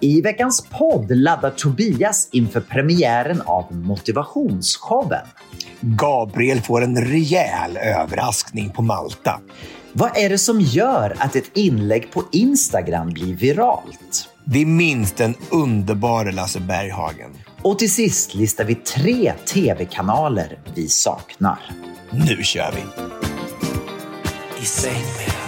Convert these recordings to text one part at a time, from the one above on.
I veckans podd laddar Tobias inför premiären av Motivationsshowen. Gabriel får en rejäl överraskning på Malta. Vad är det som gör att ett inlägg på Instagram blir viralt? Vi minns den underbara Lasse Berghagen. Och till sist listar vi tre tv-kanaler vi saknar. Nu kör vi! I säng med.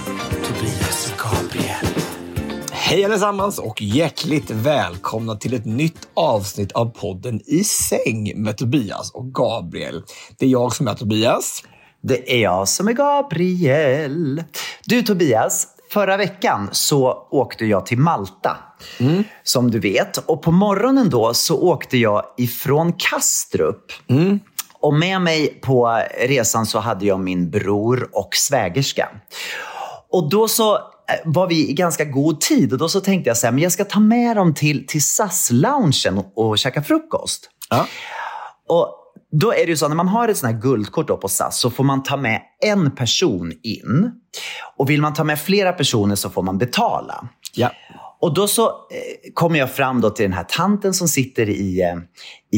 Hej allesammans och hjärtligt välkomna till ett nytt avsnitt av podden I säng med Tobias och Gabriel. Det är jag som är Tobias. Det är jag som är Gabriel. Du Tobias, förra veckan så åkte jag till Malta. Som du vet. Och på morgonen då så åkte jag ifrån Kastrup. Och med mig på resan så hade jag min bror och svägerska. Och då så var vi i ganska god tid och då så tänkte jag så här, men jag ska ta med dem till, till SAS-loungen och, käka frukost. Ja. Och då är det ju så, när man har ett sånt här guldkort på SAS så får man ta med en person in. Och vill man ta med flera personer så får man betala. Ja. Och då så eh, kommer jag fram då till den här tanten som sitter i, eh,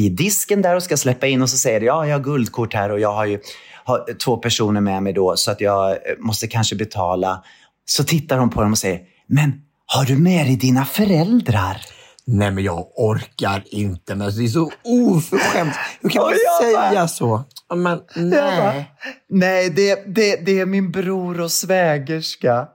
i disken där och ska släppa in och så säger det, ja, jag har guldkort här och jag har ju har två personer med mig då så att jag eh, måste kanske betala. Så tittar hon på dem och säger, men har du med dig dina föräldrar? Nej, men jag orkar inte. Men det är så oförskämt. Hur kan man bara- säga så? Men Jag bara, nej. Nej, det, det, det är min bror och svägerska.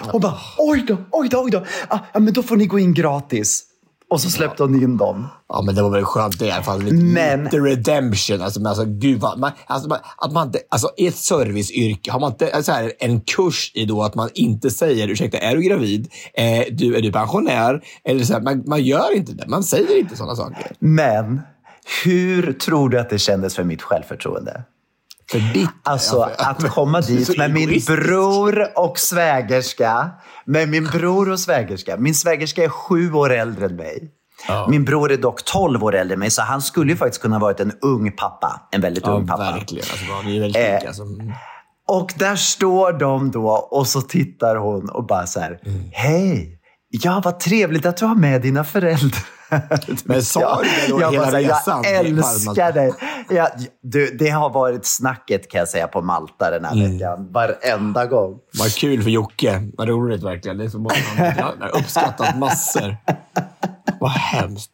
Hon bara, oj då, oj då, oj då. Ah, men då får ni gå in gratis. Och så släppte hon in dem. Ja, men det var väl skönt det i alla fall. Lite, Men- lite redemption. Alltså, men alltså, gud vad, man, alltså, man, att man inte, alltså, i ett serviceyrke, har man inte alltså, här, en kurs i då att man inte säger ursäkta, är du gravid? Eh, du, är du pensionär? Eller så här, man, man gör inte det. Man säger inte sådana saker. Men hur tror du att det kändes för mitt självförtroende? För ditt... Alltså ja, att komma dit med min bror och svägerska. Med min bror och svägerska. Min svägerska är sju år äldre än mig. Min bror är dock 12 år äldre än mig, så han skulle ju faktiskt kunna varit en ung pappa. En väldigt Ja, ung pappa. verkligen. Alltså, är väldigt Eh, lika. Alltså. Och där står de då och så tittar hon och bara så här. Hej! Ja, vad trevligt att du har med dina föräldrar. Men sa du det då jag hela bara resan? Jag älskar dig. Ja, du, det har varit snacket kan jag säga på Malta den här Mm. veckan. Varenda gång. Vad kul för Jocke. Vad roligt verkligen. Det är så många som har uppskattat massor. Vad hemskt.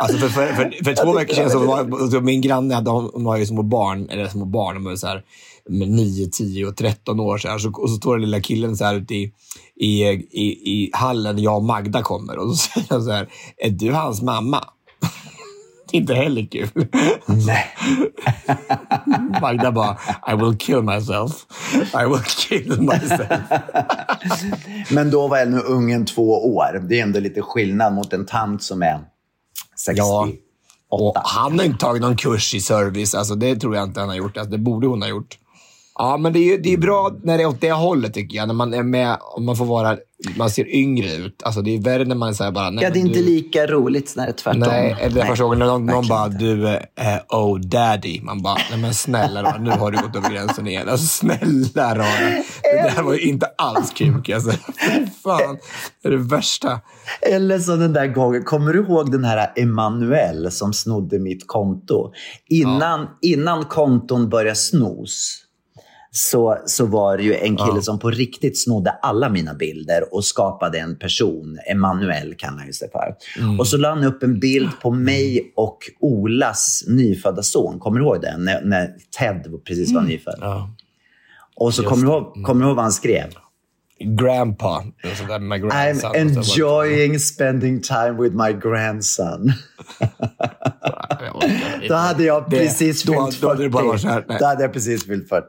Alltså för, för, för, för två veckor sedan så var min granne, hade- hon, har ju små barn, eller små barn, de var så här, med 9, 10 och 13 år. Så här, så, och så står den lilla killen så här ute i, i, i, i hallen, jag och Magda kommer. Och så säger han så här, är du hans mamma? Det är inte heller kul. Nej. Magda bara, I will kill myself. I will kill myself. Men då var nu ungen två år. Det är ändå lite skillnad mot en tant som är 68. Ja. Och han har inte tagit någon kurs i service. Alltså, det tror jag inte han har gjort. Alltså, det borde hon ha gjort. Ja, men det är, det är bra när det är åt det hållet, tycker jag. När man är med och man får vara... Man ser yngre ut. Alltså, det är värre när man säger bara... Nej, Ja, det är inte du, lika roligt när det är tvärtom. Nej, eller första gången någon, någon bara, inte. du är oh daddy. Man bara, nej men snälla då, nu har du gått över gränsen igen. Alltså snälla rara. Det där var ju inte alls kul, alltså. Fy Fan, det är det värsta. Eller som den där gången, kommer du ihåg den här Emanuel som snodde mitt konto? Innan, innan konton började snos så, så var det ju en kille Ja. som på riktigt snodde alla mina bilder och skapade en person, Emanuel kallar han sig för. Mm. Och så la han upp en bild på mig och Olas nyfödda son. Kommer du ihåg det? När, när Ted precis var nyfödd. Ja. Och så Just kommer du, ihåg, kommer du ihåg vad han skrev? Grandpa. I'm enjoying spending time with my grandson. Orkar. Då hade jag Det- precis då- fyllt då hade 40. du bara varit så här, nej. Då hade jag precis fyllt 40.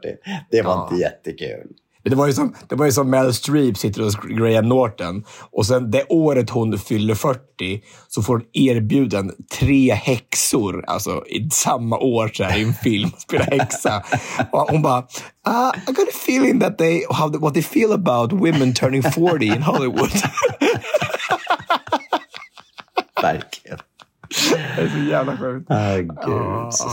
Det var Ja. inte jättekul. Det var ju som, det var ju som Mel Streep sitter hos Graham Norton och sen det året hon fyller 40 så får hon erbjuden tre häxor, alltså i samma år så här, i en film, spela häxa. Och hon bara, uh, I got a feeling that they, how, what they feel about women turning 40 in Hollywood. Verkligen. Det är så jävla sjukt. Gud, så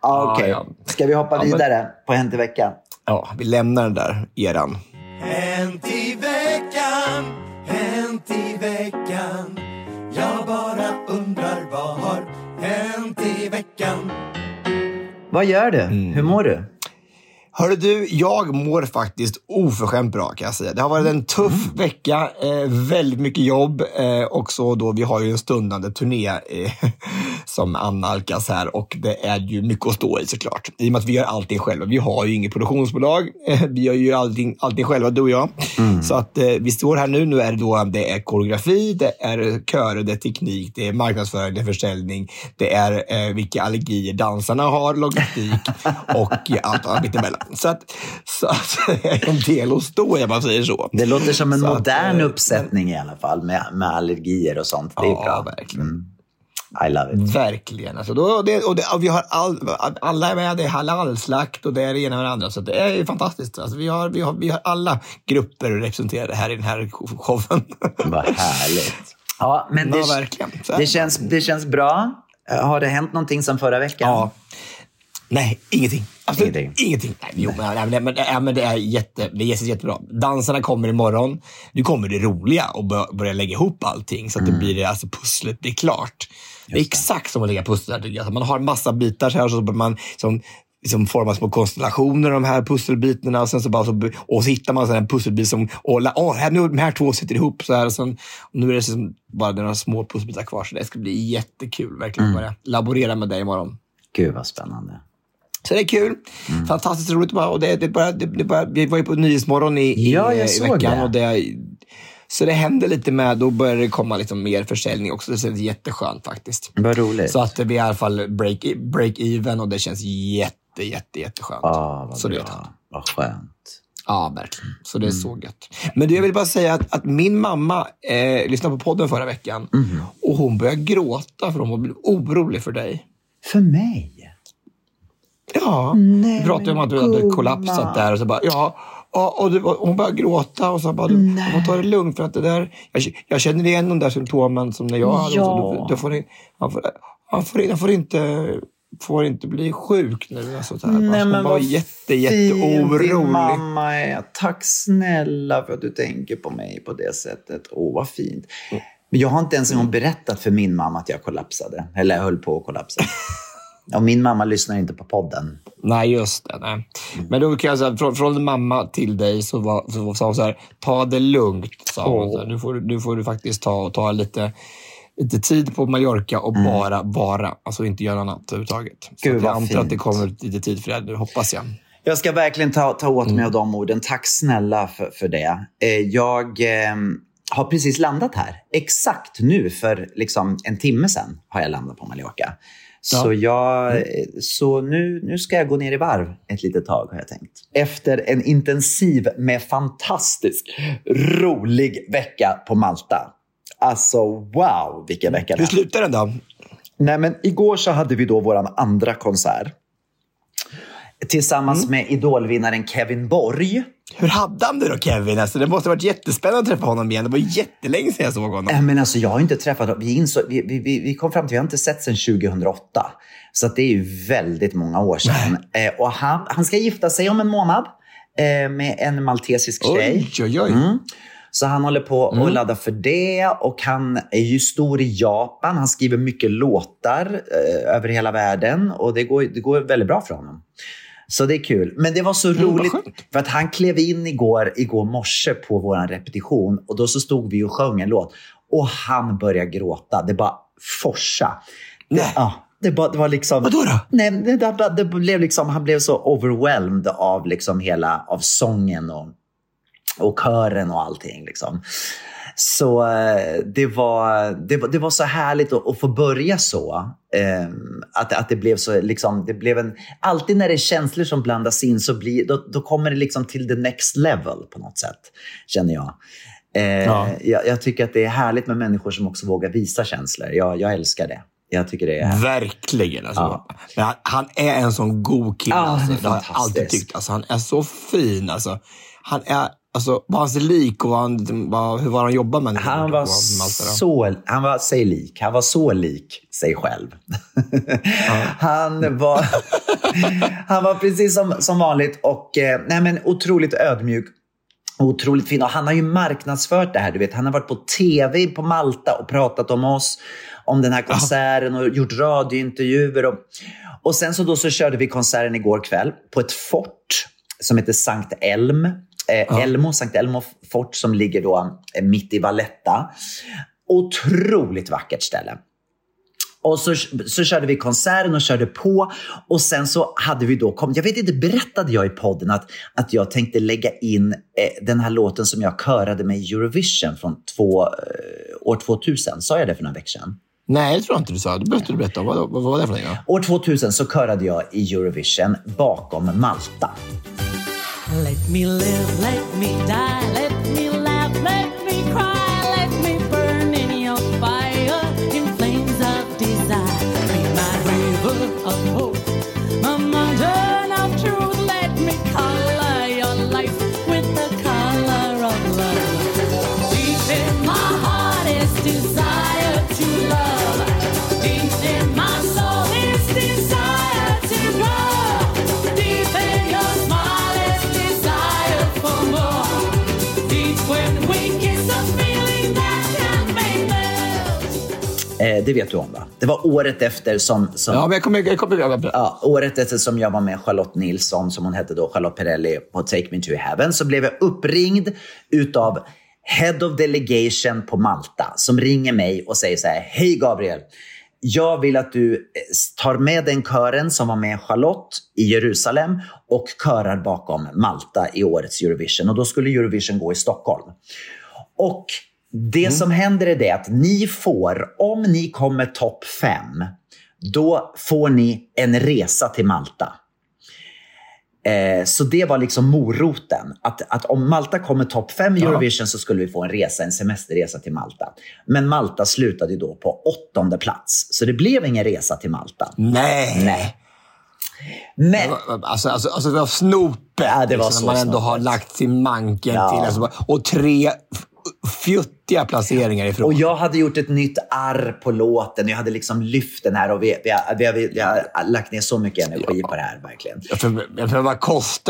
Ah, Okej, ja, ska vi hoppa men- vidare på Hänt i veckan? ja, vi lämnar den där eran. Hänt i veckan, hänt i veckan. Jag bara undrar vad har hänt i veckan? Vad gör du? Mm. Hur mår du? Hörru du, jag mår faktiskt oförskämt bra kan jag säga. Det har varit en tuff vecka, eh, väldigt mycket jobb eh, och så då, vi har ju en stundande turné eh, som annalkas här och det är ju mycket att stå i såklart. I och med att vi gör allting själva. Vi har ju inget produktionsbolag. Vi gör ju allting, allting själva, du och jag. Så att eh, vi står här nu. Nu är det då det är koreografi, det är körer, det är teknik, det är marknadsföring, det är försäljning, det är eh, vilka allergier dansarna har, logistik och allt annat mittemellan. Så att, så att en del att stå i, om man säger så. Det låter som en Så att, modern eh, uppsättning i alla fall med, med allergier och sånt. Det är Ja, bra. verkligen. Mm. I love it. Verkligen. Alltså, då, det, och det, och vi har all, alla är med. Det är halalslakt och det är det ena med det andra. Så det är fantastiskt. Alltså, vi, har, vi, har, vi har alla grupper representerade här i den här showen. Vad härligt. Ja, men det, Ja, verkligen. Så det, känns, det känns bra. Har det hänt någonting sen förra veckan? Ja. Nej, ingenting. Absolut Ingenting. ingenting. Nej, jo, men, nej, men, nej, men det är jätte, det är jättebra. Dansarna kommer imorgon. Nu kommer det roliga och bör, börja lägga ihop allting så att det blir, alltså, pusslet blir klart. Det är exakt som att lägga. Alltså, man har en massa bitar så här så man som, som formar små konstellationer de här pusselbitarna och sen så bara så, och så hittar man en pusselbit som, och, åh, här, nu de här två sitter ihop så här och, sen, och nu är det liksom bara några små pusselbitar kvar så det ska bli jättekul verkligen att börja laborera med det imorgon. Gud vad spännande. Så det är kul. Mm. Fantastiskt roligt bara. Och det, det bara, det, det bara, vi var ju på Nyhetsmorgon i, i, Ja, i såg veckan. det. Och det. Så det hände lite med, då började det komma liksom mer försäljning också. Det känns jätteskönt faktiskt. Vad roligt. Så att vi i alla fall break, break even och det känns jätte, jätte, jätteskönt. ah, vad så det bra. han. Vad skönt. Ja, verkligen. Så det är Mm. så gött. Men du, jag vill bara säga att, att min mamma eh, lyssnade på podden förra veckan Mm. och hon började gråta för hon blev orolig för dig. För mig? Ja, Nej, vi pratade om att du hade kollapsat där och så bara, ja. och, det var, och hon började gråta och så bara, du, du får ta det lugnt för att det där, jag, jag känner igen de där symptomen som när jag hade. och Ja. då, då får han, får, han, får, han får inte får inte bli sjuk nu. Alltså, så här. Nej, hon men var jätte, jätte fin mamma är. Tack snälla för att du tänker på mig på det sättet. Åh, vad fint. Men jag har inte ens en gång berättat för min mamma att jag kollapsade. Eller höll på att kollapsa. Och min mamma lyssnar inte på podden. Nej, just det. Nej. Men då kan jag säga, från, från mamma till dig så, var, så sa hon så här, ta det lugnt. Sa hon. Så här, nu, får, du- nu får du faktiskt ta, ta lite, lite tid på Mallorca och bara vara. Alltså inte göra annat överhuvudtaget. Så Gud, att jag antar att det fint. kommer lite tid för det nu, hoppas jag. Jag ska verkligen ta, ta åt mig av de orden. Tack snälla för, för det. Eh, jag eh, har precis landat här. Exakt nu, för liksom en timme sedan, har jag landat på Mallorca. Så, jag, eh, så nu, nu ska jag gå ner i varv ett litet tag, har jag tänkt. Efter en intensiv med fantastisk rolig vecka på Malta. Alltså wow, vilken vecka det Hur är. slutar den då? Nej, men igår så hade vi då vår andra konsert. Tillsammans med idolvinnaren Kevin Borg. Hur hade han det då, Kevin? Alltså, det måste ha varit jättespännande att träffa honom igen. Det var jättelänge sedan jag såg honom. Äh, men alltså, jag har inte träffat honom. Vi, insåg, vi, vi, vi, kom fram till att vi har inte sett sedan 2008. Så det är ju väldigt många år sedan. Eh, och han, han ska gifta sig om en månad eh, med en maltesisk tjej. Oj, oj. Mm. Så han håller på att ladda för det och han är ju stor i Japan. Han skriver mycket låtar eh, över hela världen och det går, det går väldigt bra för honom. Så det är kul. Men det var så Mm, roligt för att han klev in igår, igår morse på vår repetition och då så stod vi och sjöng en låt och han började gråta. Det bara forsa. Det, Nej. ja, det, bara, det var liksom... Vadå då? Nej, det, det, det blev liksom, han blev så overwhelmed av liksom hela av sången och, och kören och allting. Liksom. Så eh, det var, det, var, det var så härligt att, att få börja så. Eh, att, att det blev så, liksom, det blev en... Alltid när det är känslor som blandas in så blir, då, då kommer det liksom till the next level på något sätt, känner jag. Eh, Ja. jag. Jag tycker att det är härligt med människor som också vågar visa känslor. Jag, jag älskar det. Jag tycker det är... Verkligen. Alltså. Ja. Men han, han är en sån god kille. Ja, alltså. Det har jag alltid tyckt. Alltså, han är så fin. Alltså. Han är, alltså, vad hans lik och vad han, vad, hur var han jobbar med. Han var, så, han var sig lik. Han var så lik sig själv. han, var, han var precis som, som vanligt och eh, nej, men otroligt ödmjuk. Otroligt fin. Och han har ju marknadsfört det här. Du vet. Han har varit på tv på Malta och pratat om oss, om den här konserten och gjort radiointervjuer. Och, och sen så, då så körde vi konserten igår kväll på ett fort som heter Sankt Elm. Eh, Elmo, Sankt Elmo fort som ligger då eh, mitt i Valletta. Otroligt vackert ställe. Och så, så körde vi konserten och körde på. Och sen så hade vi då kommit, jag vet inte, berättade jag i podden att, att jag tänkte lägga in eh, den här låten som jag körade med i Eurovision från två, eh, år 2000. Sa jag det för några veckor sedan? Nej, det tror jag inte du sa. Det behöver du berätta. Vad, vad, var det för då? År 2000 så körade jag i Eurovision bakom Malta. Let me live, let me die, let det vet du om va? Det var året efter som... som Ja, men jag kommer... Jag kommer jag, Ja, året efter som jag var med Charlotte Nilsson, som hon hette då, Charlotte Perrelli, på Take Me To Heaven, så blev jag uppringd utav Head of Delegation på Malta, som ringer mig och säger så här, Hej Gabriel! Jag vill att du eh, tar med den kören som var med Charlotte i Jerusalem och körar bakom Malta i årets Eurovision. Och då skulle Eurovision gå i Stockholm. Och det som händer är det att ni får, om ni kommer topp fem, då får ni en resa till Malta. Eh, så det var liksom moroten. Att, att om Malta kommer topp fem i Eurovision så skulle vi få en resa, en semesterresa till Malta. Men Malta slutade då på åttonde plats. Så det blev ingen resa till Malta. nej. Nej. Men, Alltså, alltså, alltså det var snopet. Ja, det var liksom, så när man ändå har snopet. lagt sin manken Ja. till. Alltså, och tre fjuttiga placeringar ifrån. och jag hade gjort ett nytt arr på låten. Jag hade liksom lyft den här och vi, vi, har, vi, har, vi har lagt ner så mycket energi på det här verkligen. Jag för, jag för vad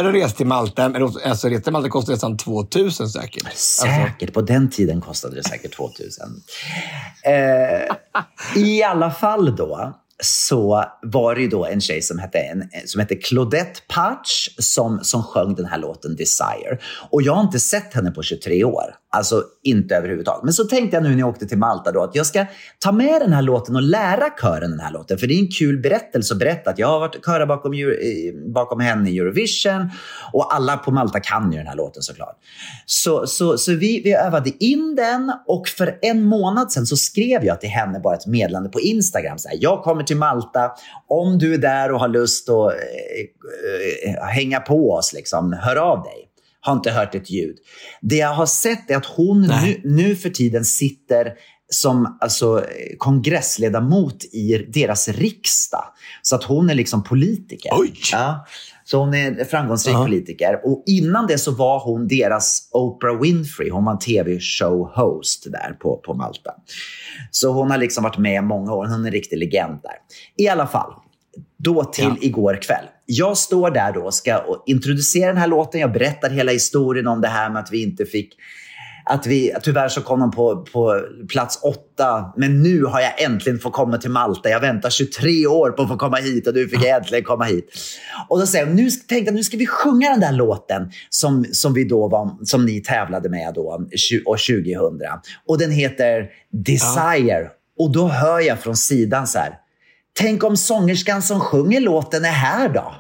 att resa till Malta? Alltså, resa till Malta kostar nästan 2000 säkert. Alltså, Säkert. På den tiden kostade det säkert 2000. Eh, I alla fall då så var det ju då en tjej som hette, en, eh, som hette Claudette Patch som, som sjöng den här låten Desire. Och jag har inte sett henne på 23 år. Alltså inte överhuvudtaget. Men så tänkte jag nu när jag åkte till Malta då att jag ska ta med den här låten och lära kören den här låten. För det är en kul berättelse att berätta att jag har varit köra bakom, eh, bakom henne i Eurovision och alla på Malta kan ju den här låten såklart. Så, så, så vi, vi övade in den och för en månad sedan så skrev jag till henne bara ett meddelande på Instagram. Så här, jag kommer till Malta. Om du är där och har lust att eh, eh, hänga på oss, liksom, hör av dig. Har inte hört ett ljud. Det jag har sett är att hon nu, nu för tiden sitter som alltså, kongressledamot i deras riksdag. Så att hon är liksom politiker. Oj! Ja. Så hon är en framgångsrik Ja. politiker. Och innan det så var hon deras Oprah Winfrey. Hon var en tv-show-host där på, på Malta. Så hon har liksom varit med många år. Hon är en riktig legend där. I alla fall, då till Ja. igår kväll. Jag står där då och ska introducera den här låten. Jag berättar hela historien om det här med att vi inte fick att vi, tyvärr så kom de på, på plats åtta. Men nu har jag äntligen fått komma till Malta. Jag väntar 23 år på att få komma hit och nu fick jag äntligen komma hit. Och då säger jag, nu tänkte jag, nu ska vi sjunga den där låten som, som, vi då var, som ni tävlade med då, år 2000. Och den heter Desire. Och då hör jag från sidan så här, tänk om sångerskan som sjunger låten är här då?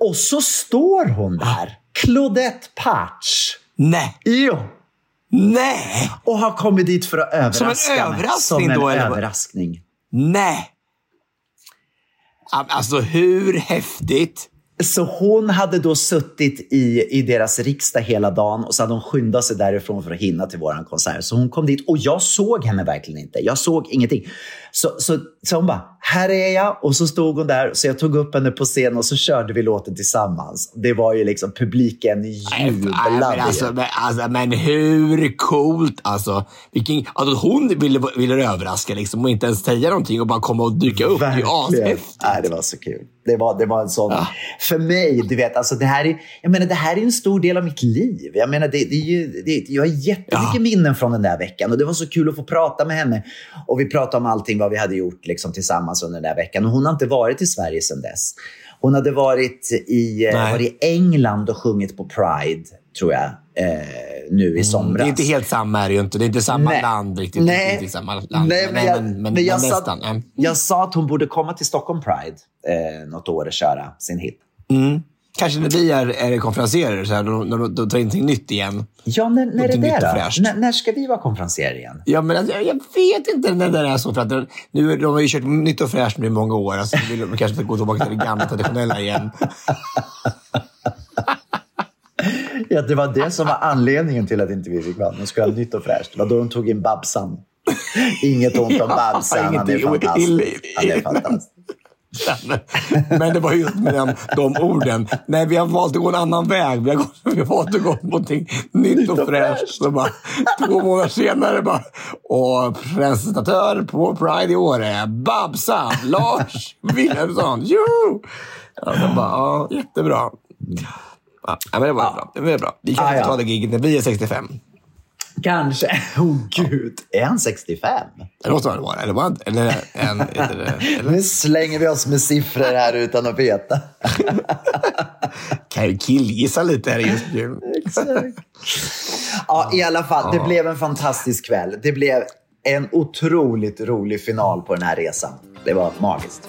Och så står hon där, Claudette Patch. Nej! Jo. Nej! Och har kommit dit för att överraska mig. överraskning Som en då, överraskning. Nej! Alltså hur häftigt? Så hon hade då suttit i, i deras riksdag hela dagen och så hade hon skyndat sig därifrån för att hinna till våran konsert. Så hon kom dit och jag såg henne verkligen inte. Jag såg ingenting. Så, så, så hon bara, här är jag. Och så stod hon där. Så jag tog upp henne på scen och så körde vi låten tillsammans. Det var ju liksom, publiken jublade. men, alltså, men, alltså, men hur coolt alltså. Vilken, alltså hon ville, ville överraska liksom, och inte ens säga någonting och bara komma och dyka upp. Det är. Nej, det var så kul. Det var, det var en sån... För mig, du vet, alltså det här är, jag menar, det här är en stor del av mitt liv. Jag menar, det, det är ju, det, jag har jättemycket Ja. minnen från den där veckan och det var så kul att få prata med henne. Och vi pratade om allting vad vi hade gjort liksom, tillsammans under den där veckan. Och hon har inte varit i Sverige sedan dess. Hon hade varit i, eh, Nej. varit i England och sjungit på Pride, tror jag, eh, nu i somras. Mm, Det är inte helt samma är det ju inte. Det är inte samma Nej. land riktigt. Nej, inte samma land. Nej, men, jag, men, men, men jag, sa, jag sa att hon borde komma till Stockholm Pride eh, något år och köra sin hit. Mm. Kanske när vi är, är konferenserer, så här, då, då, då tar någonting nytt igen. Ja, när, när är det då? fräscht. När, ska vi vara konferenser igen? Ja, men alltså, jag, vet inte när det är så. För att det, nu, de har ju kört nytt och fräscht nu i många år. Alltså, vill de kanske inte gå tillbaka till det gamla traditionella igen. Ja, det var det som var anledningen till att inte vi fick vara De skulle ha nytt och fräscht. Det var då de tog in Babsan. Inget ont om Ja, Babsan, han är fantastisk. Han är fantastisk. Men det var just med de, de orden. Nej, vi har valt att gå en annan väg. Vi har, gått, vi har valt att gå någonting nytt och fräscht. Så bara, två månader senare bara, och presentatör på Pride i år är Babsan, Lars Wilhelmsson. Jo! Ja, så bara, ja, jättebra. Ja, men det var bra. Det var bra. Vi kan Ah, ja. ta det giget när vi är 65. Kanske. Oh gud, är han 65? Det måste han vara. Eller, var han- eller, en, eller, eller Nu slänger vi oss med siffror här utan att veta. kan ju killgissa lite här just nu. Ja, i alla fall. Det blev en fantastisk kväll. Det blev en otroligt rolig final på den här resan. Det var magiskt.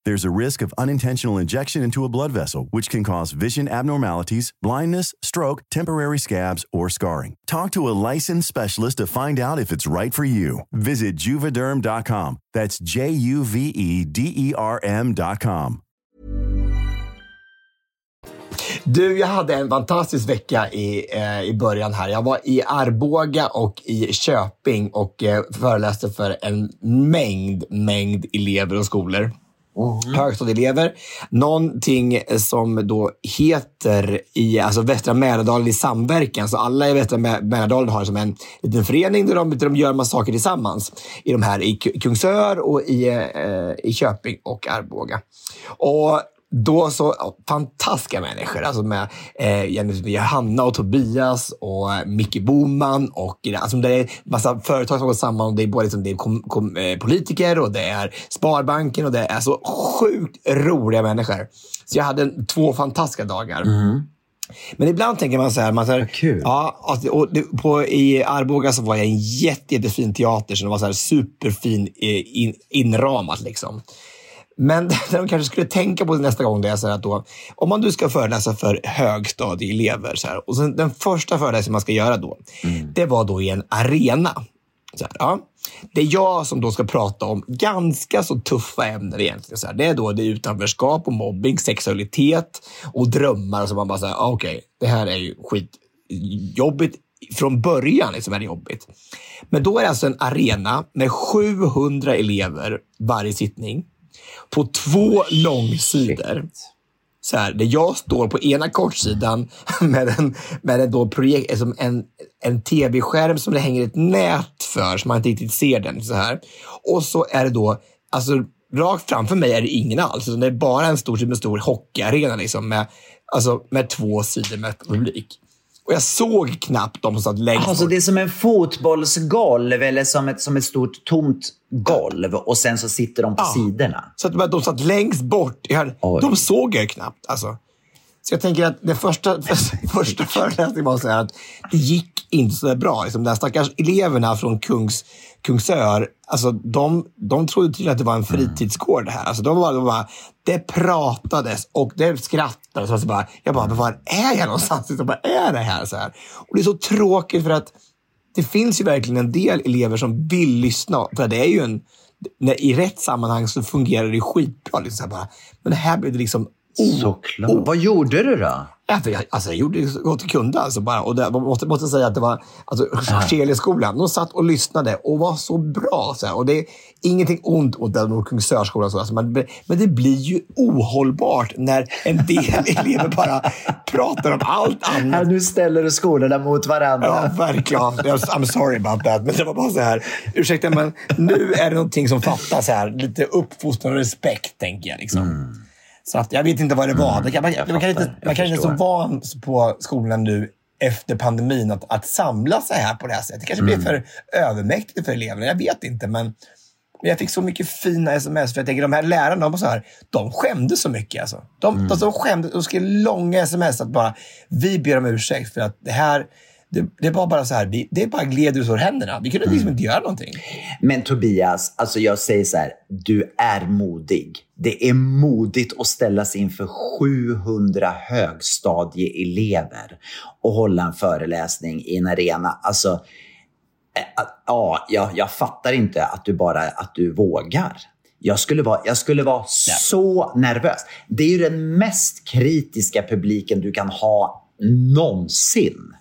There's a risk of unintentional injection into a blood vessel, which can cause vision abnormalities, blindness, stroke, temporary scabs, or scarring. Talk to a licensed specialist to find out if it's right for you. Visit juvederm.com. That's J U V E D E R M.com. Du, jag hade en fantastisk vecka i, eh, i början här. Jag var i Arboga och i Köping och eh, föreläste för en mängd, mängd elever och skolor. Mm. Högstadieelever. Någonting eh, som då heter i alltså Västra Mälardalen i samverkan. Så alla i Västra Mälardalen har som en liten förening där de, där de gör massa saker tillsammans. I de här i Kungsör och i, eh, i Köping och Arboga. Och då så, ja, fantastiska människor. Alltså med eh, Jenny- Johanna och Tobias och eh, Micke Boman. Och, alltså det är massa företag som går samman. Och det är både liksom, det är kom, kom, eh, politiker och det är Sparbanken och det är så sjukt roliga människor. Så jag hade två fantastiska dagar. Men ibland tänker man så här, man så här kul. Ja, och på, I Arboga så var jag i en jätte, jättefin teater som var så här superfin eh, in, inramat. Liksom. Men det de kanske skulle tänka på nästa gång det är så att då, om man nu ska föreläsa för högstadieelever så här, och sen den första föreläsningen man ska göra då, det var då i en arena. Så här, ja. Det är jag som då ska prata om ganska så tuffa ämnen egentligen. Så här. Det är då det är utanförskap och mobbing, sexualitet och drömmar. Och så man bara säger, okej, det här är ju skitjobbigt. Från början liksom är det jobbigt. Men då är det alltså en arena med 700 elever varje sittning på två långsidor. Så här, där jag står på ena kortsidan med en, med en, då projekt, som en, en tv-skärm som det hänger ett nät för, så man inte riktigt ser den. så här. Och så är det då, alltså rakt framför mig är det ingen alls. utan Det är bara en stor, typ en stor hockeyarena liksom, med, alltså, med två sidor med publik. Och jag såg knappt de som satt längst Alltså det är som en fotbollsgolv eller som ett, som ett stort tomt golv och sen så sitter de på Ja. sidorna. Så att de- satt längst bort. Jag de såg jag knappt. Alltså. Så jag tänker att den första, första föreläsningen var så här att det gick inte så bra. Liksom, de här stackars eleverna från Kungs, Kungsör, alltså, de, de trodde tydligen att det var en fritidsgård det här. Alltså, de var, de det pratades och det skrattades. Och så bara, jag bara, men var är jag någonstans? Så bara, är det här? Så här? Och det är så tråkigt för att det finns ju verkligen en del elever som vill lyssna. För det är ju en, när, I rätt sammanhang så fungerar det skitbra. Liksom så här bara, men här blev det liksom... Oh, Såklart. Vad gjorde du då? Ja, för jag, alltså jag gjorde så gott jag kunde. Alltså bara. Och det, jag måste, måste säga att det var alltså, Kjellskolan. De satt och lyssnade och var så bra. Så här. Och det är ingenting ont mot den Kungsörskolan. Så, alltså, men, men det blir ju ohållbart när en del elever bara pratar om allt annat. Ja, nu ställer du skolorna mot varandra. Ja, verkligen. I'm sorry about that. Men det var bara så här. Ursäkta, men nu är det någonting som fattas här. Lite uppfostran och respekt, tänker jag. Liksom. Så att, jag vet inte vad det var. Det kan, man, man kan inte, man kan inte så van på skolan nu efter pandemin att, att samla sig här på det här sättet. Det kanske blir för övermäktigt för eleverna. Jag vet inte, men jag fick så mycket fina sms. För jag tänker, de här lärarna, de, så här, de skämdes så mycket. Alltså. De, de, de skämdes. De skrev långa sms att bara, vi ber om ursäkt för att det här, det, det var bara så här, vi, det bara gled ur händerna. Vi kunde liksom inte göra någonting. Men Tobias, alltså jag säger så här, du är modig. Det är modigt att ställa sig inför 700 högstadieelever och hålla en föreläsning i en arena. Alltså, eh, ja, jag, jag fattar inte att du bara att du vågar. Jag skulle vara, jag skulle vara så nervös. Det är ju den mest kritiska publiken du kan ha någonsin.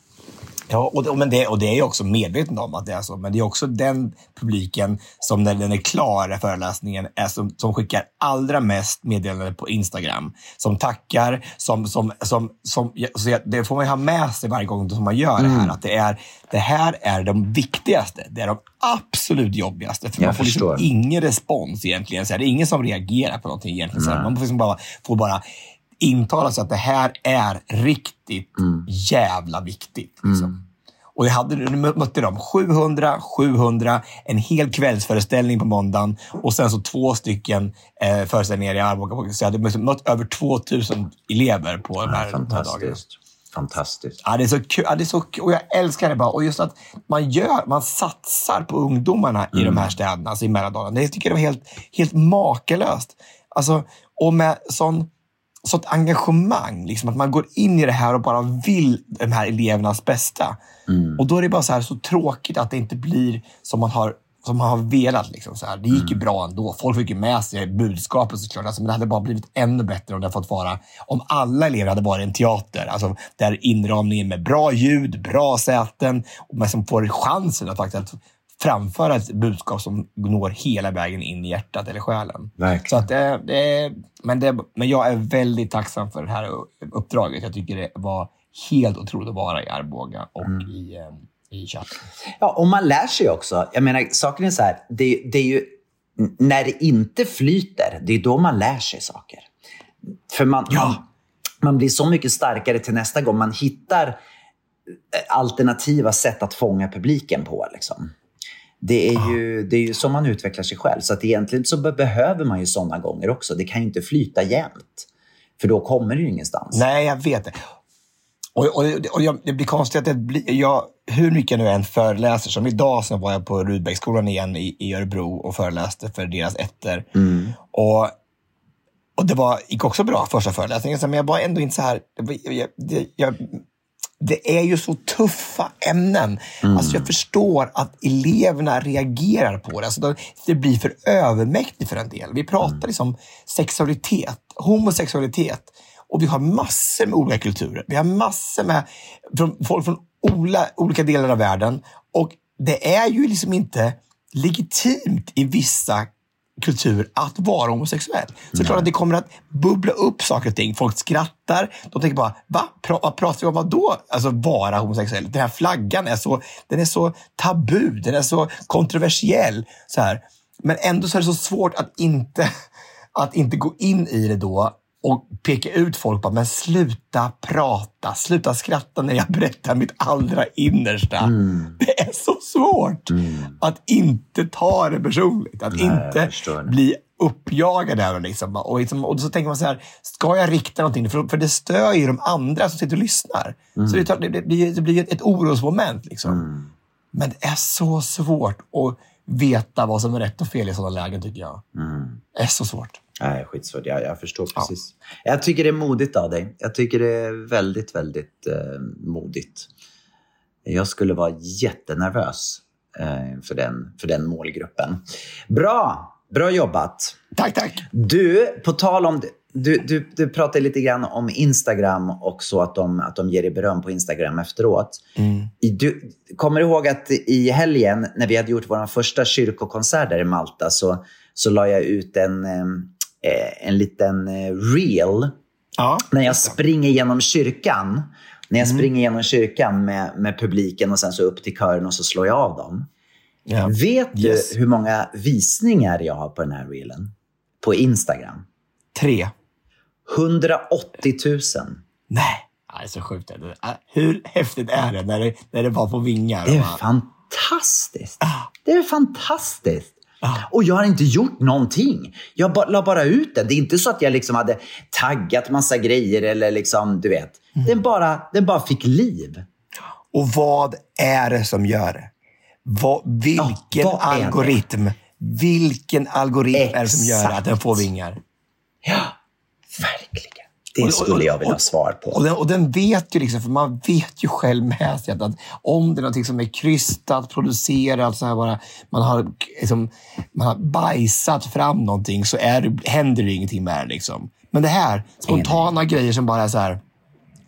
Ja, och, det- men det, och det är jag också medveten om att det är så. Men det är också den publiken som när den är klar, föreläsningen, är som, som skickar allra mest meddelanden på Instagram. Som tackar, som, som, som, som så det får man ha med sig varje gång som man gör det här. Att det, är, det här är de viktigaste. Det är de absolut jobbigaste. För Jag man får liksom ingen respons egentligen. Så här, det är ingen som reagerar på någonting egentligen. Så här, man får, liksom bara, får bara intala sig att det här är riktigt jävla viktigt. Liksom. Och jag hade, nu mötte de 700, 700, en hel kvällsföreställning på måndagen och sen så två stycken eh, föreställningar i Arboga. Så jag hade mött- över 2000 elever på de här, här dagarna. Fantastiskt. Fantastiskt. Ja, det är så kul. Ja, det är så kul. Och jag älskar det bara. Och just att man, gör, man satsar på ungdomarna i de här städerna, alltså i Mälardalen. Det tycker jag var helt, helt makalöst. Alltså, och med sån, sånt engagemang. Liksom, att man går in i det här och bara vill de här elevernas bästa. Och då är det bara så, här, så tråkigt att det inte blir som man har som man har velat. Liksom, så här. Det gick ju bra ändå. Folk fick ju med sig budskapet såklart. Alltså, men det hade bara blivit ännu bättre om det fått vara om alla elever hade varit en teater. Alltså, där inramningen med bra ljud, bra säten, och men som får chansen att faktiskt framföra ett budskap som når hela vägen in i hjärtat eller själen. Verkligen. Så att det, men, det, men jag är väldigt tacksam för det här uppdraget. Jag tycker det var helt otroligt att vara i Arboga och i, eh, i chatten. Ja, och man lär sig också. Jag menar, saken är så här, det, det är ju när det inte flyter, det är då man lär sig saker. För man, man, man blir så mycket starkare till nästa gång. Man hittar eh, alternativa sätt att fånga publiken på. Liksom. Det är, ju, det är ju så man utvecklar sig själv. Så att egentligen så be- behöver man ju sådana gånger också. Det kan ju inte flyta jämt. För då kommer det ju ingenstans. Nej, jag vet det. Och, och, och jag, det blir konstigt att det blir, jag, hur mycket jag nu än föreläser, som idag så var jag på Rudbecksskolan igen i, i Örebro och föreläste för deras ettor. Och, och det var, gick också bra första föreläsningen, men jag var ändå inte så här... Jag, det, jag, det är ju så tuffa ämnen. Alltså jag förstår att eleverna reagerar på det. Alltså det, blir för övermäktigt för en del. Vi pratar liksom sexualitet, homosexualitet. Och vi har massor med olika kulturer. Vi har massor med från, folk från ola, olika delar av världen. Och det är ju liksom inte legitimt i vissa kultur att vara homosexuell. Så det är klart att det kommer att bubbla upp saker och ting. Folk skrattar. De tänker bara, va? Pr vad pratar vi om? Vadå? då? Alltså vara homosexuell. Den här flaggan är så, den är så tabu. Den är så kontroversiell. Så här. Men ändå så är det så svårt att inte, att inte gå in i det då och peka ut folk på men sluta prata, sluta skratta när jag berättar mitt allra innersta. Det är så svårt att inte ta det personligt, att Nej, inte bli uppjagad över. Liksom. Och, liksom, och så tänker man så här, ska jag rikta någonting? För, för det stör ju de andra som sitter och lyssnar. Så det, det, blir, det blir ett, ett orosmoment. Liksom. Men det är så svårt att veta vad som är rätt och fel i sådana lägen, tycker jag. Det är så svårt. Nej, skitsvårt. Jag, jag förstår precis. Jag tycker det är modigt av dig. Jag tycker det är väldigt, väldigt eh, modigt. Jag skulle vara jättenervös eh, för, den, för den målgruppen. Bra! Bra jobbat! Tack, tack! Du, på tal om... Du, du, du pratade lite grann om Instagram och så att de, att de ger dig beröm på Instagram efteråt. I- Du kommer ihåg att i helgen när vi hade gjort vår första kyrkokonsert där i Malta så, så la jag ut en, en liten eh, reel Ja, när jag springer genom kyrkan. När jag springer genom kyrkan med, med publiken och sen så upp till kören och så slår jag av dem. Ja. Vet Yes. du hur många visningar jag har på den här reelen? På Instagram? Tre. 180 000. Nej. Det är så sjukt. Hur häftigt är det när det, när det bara får vingar? Det är fantastiskt. Det är fantastiskt. Och jag har inte gjort någonting. Jag ba, la bara ut den. Det är inte så att jag liksom hade taggat massa grejer eller liksom, du vet. Den, bara, den bara fick liv. Och vad är det som gör det? Vad, vilken Ja, vad algoritm? Vilken algoritm är det som gör att den får vingar? Ja, verkligen. Det skulle jag vilja ha svar på. Och den, och den vet ju, liksom, för man vet ju själv med sig att, att om det är någonting som är krystat, producerat, så här bara, man, har, liksom, man har bajsat fram någonting så är händer det ingenting med det. Liksom. Men det här, spontana grejer som bara är så här,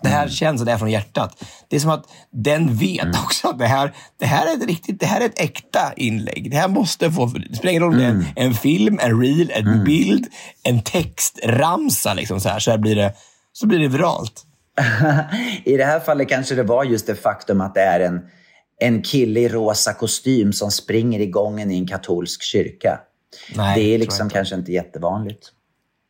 det här känns och det är från hjärtat. Det är som att den vet också att det här, det här är ett riktigt, det här är ett äkta inlägg. Det här måste få, det spelar ingen roll om det är en, en film, en reel, en bild, en textramsa. Liksom så, här, så, här blir det, så blir det viralt. I det här fallet kanske det var just det faktum att det är en, en kille i rosa kostym som springer i gången i en katolsk kyrka. Nej, det är liksom inte. kanske inte jättevanligt.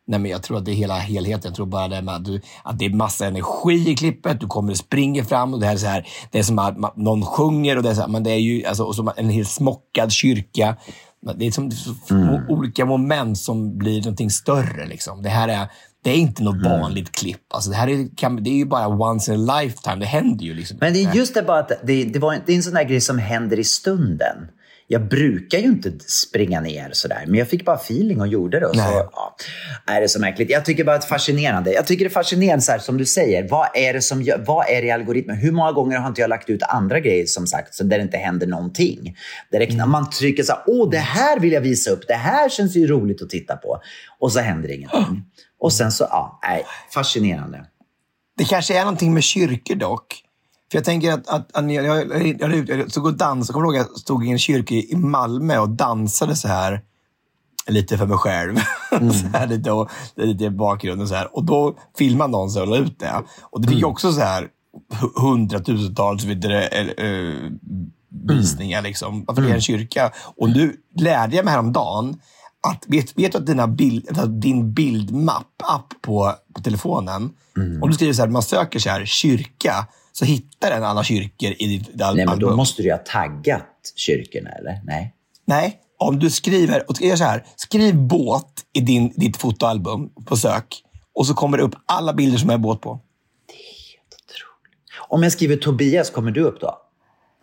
Nej, men jag tror att det är hela helheten. Jag tror bara det med att, du, att det är massa energi i klippet. Du kommer och springer fram och det här är så här. Det är som att någon sjunger och det är så här, men det är ju alltså, och som en helt smockad kyrka. Det är som Mm. olika moment som blir någonting större. Liksom. Det här är, det är inte något Mm. vanligt klipp. Alltså, det här är, kan, det är ju bara once in a lifetime. Det händer ju liksom. Men det är just det bara att det, det, var, det är en sån där grej som händer i stunden. Jag brukar ju inte springa ner sådär, men jag fick bara feeling och gjorde det. Och så, ja, är det så märkligt. Jag tycker bara att fascinerande. Jag tycker det är fascinerande, så här, som du säger. Vad är det som vad är det i algoritmen? Hur många gånger har inte jag lagt ut andra grejer som sagt, så där det inte händer någonting? Direkt när man trycker så här, åh, det här vill jag visa upp. Det här känns ju roligt att titta på. Och så händer ingenting. Och sen så, ja, nej, fascinerande. Det kanske är någonting med kyrkor dock. För jag tänker att, att, att jag, jag, jag, jag, stod och dansade. Kommer ihåg jag stod i en kyrka i Malmö och dansade så här. Lite för mig själv. så här, lite, och, lite i bakgrunden så här. Och då filmade någon så och la ut det. Och det fick ju också så här hu- hundratusentals vidare, äh, visningar. Liksom, varför det är en kyrka. Och nu lärde jag mig häromdagen att, vet, vet du att, dina bild, att din bildmapp-app på, på telefonen, om du skriver så här, man söker så här, kyrka, så hittar den alla kyrkor i ditt Nej, men då album. måste du ju ha taggat kyrkorna, eller? Nej. Nej, om du skriver, och gör så här, skriv båt i din, ditt fotoalbum på sök och så kommer det upp alla bilder som är båt på. Om jag skriver Tobias, kommer du upp då?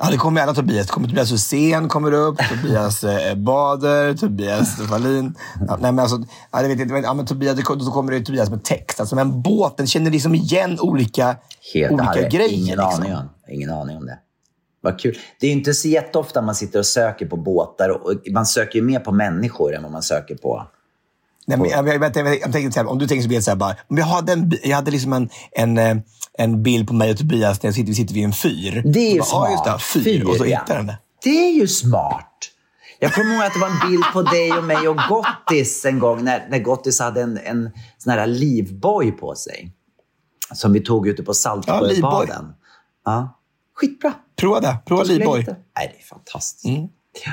Ja, det kommer alla Tobias. Det kommer Tobias Hysén kommer upp, Tobias eh, Bader, Tobias Wallin. Ja, nej, men alltså, ja, det vet jag inte. men, Ja, men Tobias, det, så kommer det Tobias med text. Alltså, men båten känner liksom igen olika, Helt olika hade grejer. ingen, liksom. aning om, ingen aning om det. Vad kul. Det är ju inte så jätteofta man sitter och söker på båtar. Och, och man söker ju mer på människor än vad man söker på... Nej, men, jag, jag, jag, jag, tänkte om du tänker så blir det så här bara, om jag hade, en, jag hade liksom en, en, eh, en bild på mig och Tobias när jag sitter, vi sitter vid en fyr. Det är ju bara, smart. Ja, just det, fyr. Och så ja. hittar den det. Det är ju smart. Jag kommer ihåg att det var en bild på dig och mig och Gottis en gång när, när Gottis hade en, en sån här livboj på sig. Som vi tog ute på Ja. Saltsjöbaden. Ja, Skitbra. Prova det. Prova livboj. Nej, det är fantastiskt. Ja.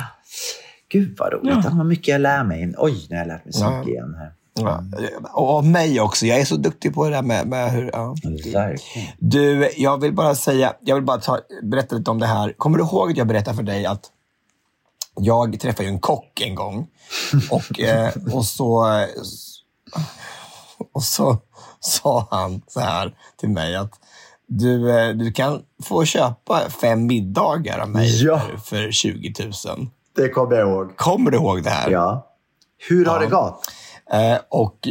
Gud vad roligt. Ja. Vad mycket jag lär mig. Oj, nu har jag lärt mig saker igen här. Ja. Och av mig också. Jag är så duktig på det där med, med hur... Ja. Du, jag vill bara säga, jag vill bara ta, berätta lite om det här. Kommer du ihåg att jag berättade för dig att jag träffade ju en kock en gång. Och, eh, och så, och så sa han så här till mig att du, eh, du kan få köpa fem middagar av mig Ja. för, för 20 000. Det kommer jag ihåg. Kommer du ihåg det här? Ja. Hur har Ja. det gått? Eh, och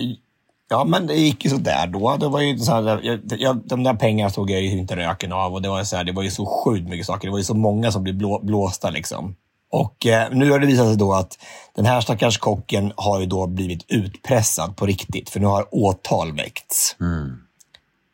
ja, men det gick ju sådär då. Det var ju så här, jag, jag, de där pengarna tog jag ju inte röken av och det var, så här, det var ju så sjukt mycket saker. Det var ju så många som blev blå, blåsta liksom. Och eh, nu har det visat sig då att den här stackars kocken har ju då blivit utpressad på riktigt. För nu har åtal väckts.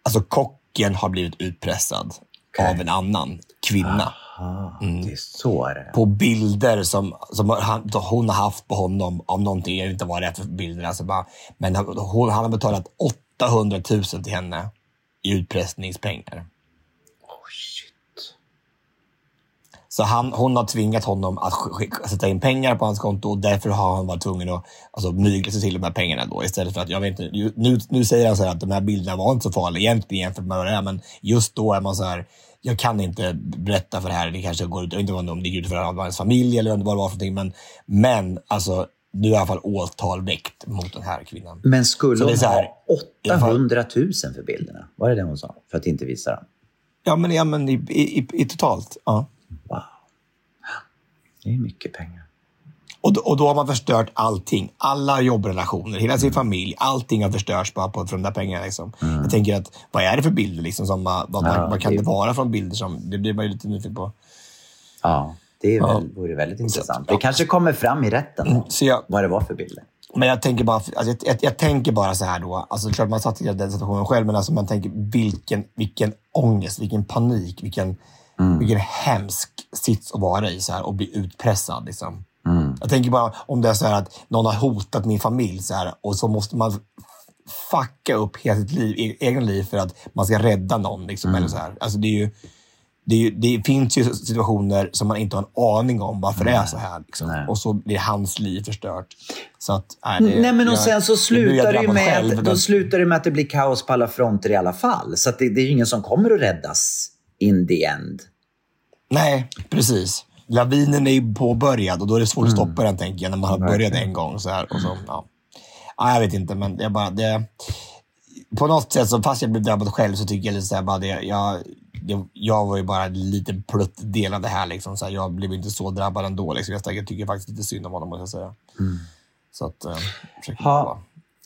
Alltså kocken har blivit utpressad av en annan kvinna. Ah, Det är så det är. På bilder som, som han, hon har haft på honom om någonting. Jag vet inte vad det är för bilder. Alltså bara, men hon, han har betalat 800 000 till henne i utpressningspengar. Så han, hon har tvingat honom att skicka, sätta in pengar på hans konto och därför har han varit tvungen att alltså, mygla sig till de här pengarna då. Istället för att, jag vet inte, nu, nu säger han så här att de här bilderna var inte så farliga egentligen jämfört med vad det är, men just då är man så här, jag kan inte berätta för det här, det kanske går ut, jag vet inte om det gick ut för hans familj eller vad det var för någonting, men, men alltså, nu är i alla fall åtal väckt mot den här kvinnan. Men skulle hon här- ha 800 000 för bilderna? Var det det hon sa? För att inte visa dem? Ja, men, ja, men i, i, i, i totalt. Ja. Wow. Det är mycket pengar. Och, då- och då har man förstört allting. Alla jobbrelationer, hela Mm. sin familj. Allting har förstörts bara på, för de där pengarna. Liksom. Jag tänker att, vad är det för bilder? Liksom, som, vad, vad, Mm. Ja, vad kan det- det vara från bilder? som Det blir man ju lite nyfiken på. Ja, det är Ja. väl, vore väldigt intressant. Det kanske kommer fram i rätten då, Så jag, vad det var för bilder. men jag tänker bara, alltså, jag, jag, jag tänker bara så här då. Alltså, klart man satt i den situationen själv, men alltså, man tänker vilken, vilken ångest, vilken panik, vilken, Mm. vilken hemsk sits att vara i så här, och bli utpressad. Liksom. Mm. Jag tänker bara om det är så här att någon har hotat min familj så här, och så måste man fucka upp hela sitt liv, e- egen liv för att man ska rädda någon. Liksom, Mm. eller så här. Alltså, det, är ju, det, är ju, det finns ju situationer som man inte har en aning om varför det är så här. Liksom. Nej. Och så blir hans liv förstört. Så att, nej, det, Nej, men och jag- sen så slutar det med, själv, att, men- då slutar det med att det blir kaos på alla fronter i alla fall. Så att det, det är ju ingen som kommer att räddas in the end. Nej, precis. Lavinen är ju påbörjad och då är det svårt att stoppa den, tänker jag, när man har börjat en gång. Så här, och så, ja. Ja, jag vet inte, men är bara... Det, på något sätt, så fast jag blev drabbad själv, så tycker jag lite så här, bara det, jag, det, jag var ju bara en liten plutt del av det här. Liksom, så här, jag blev inte så drabbad ändå. Liksom. Jag tycker- faktiskt lite synd om honom, måste jag säga. Så att, eh. Ha.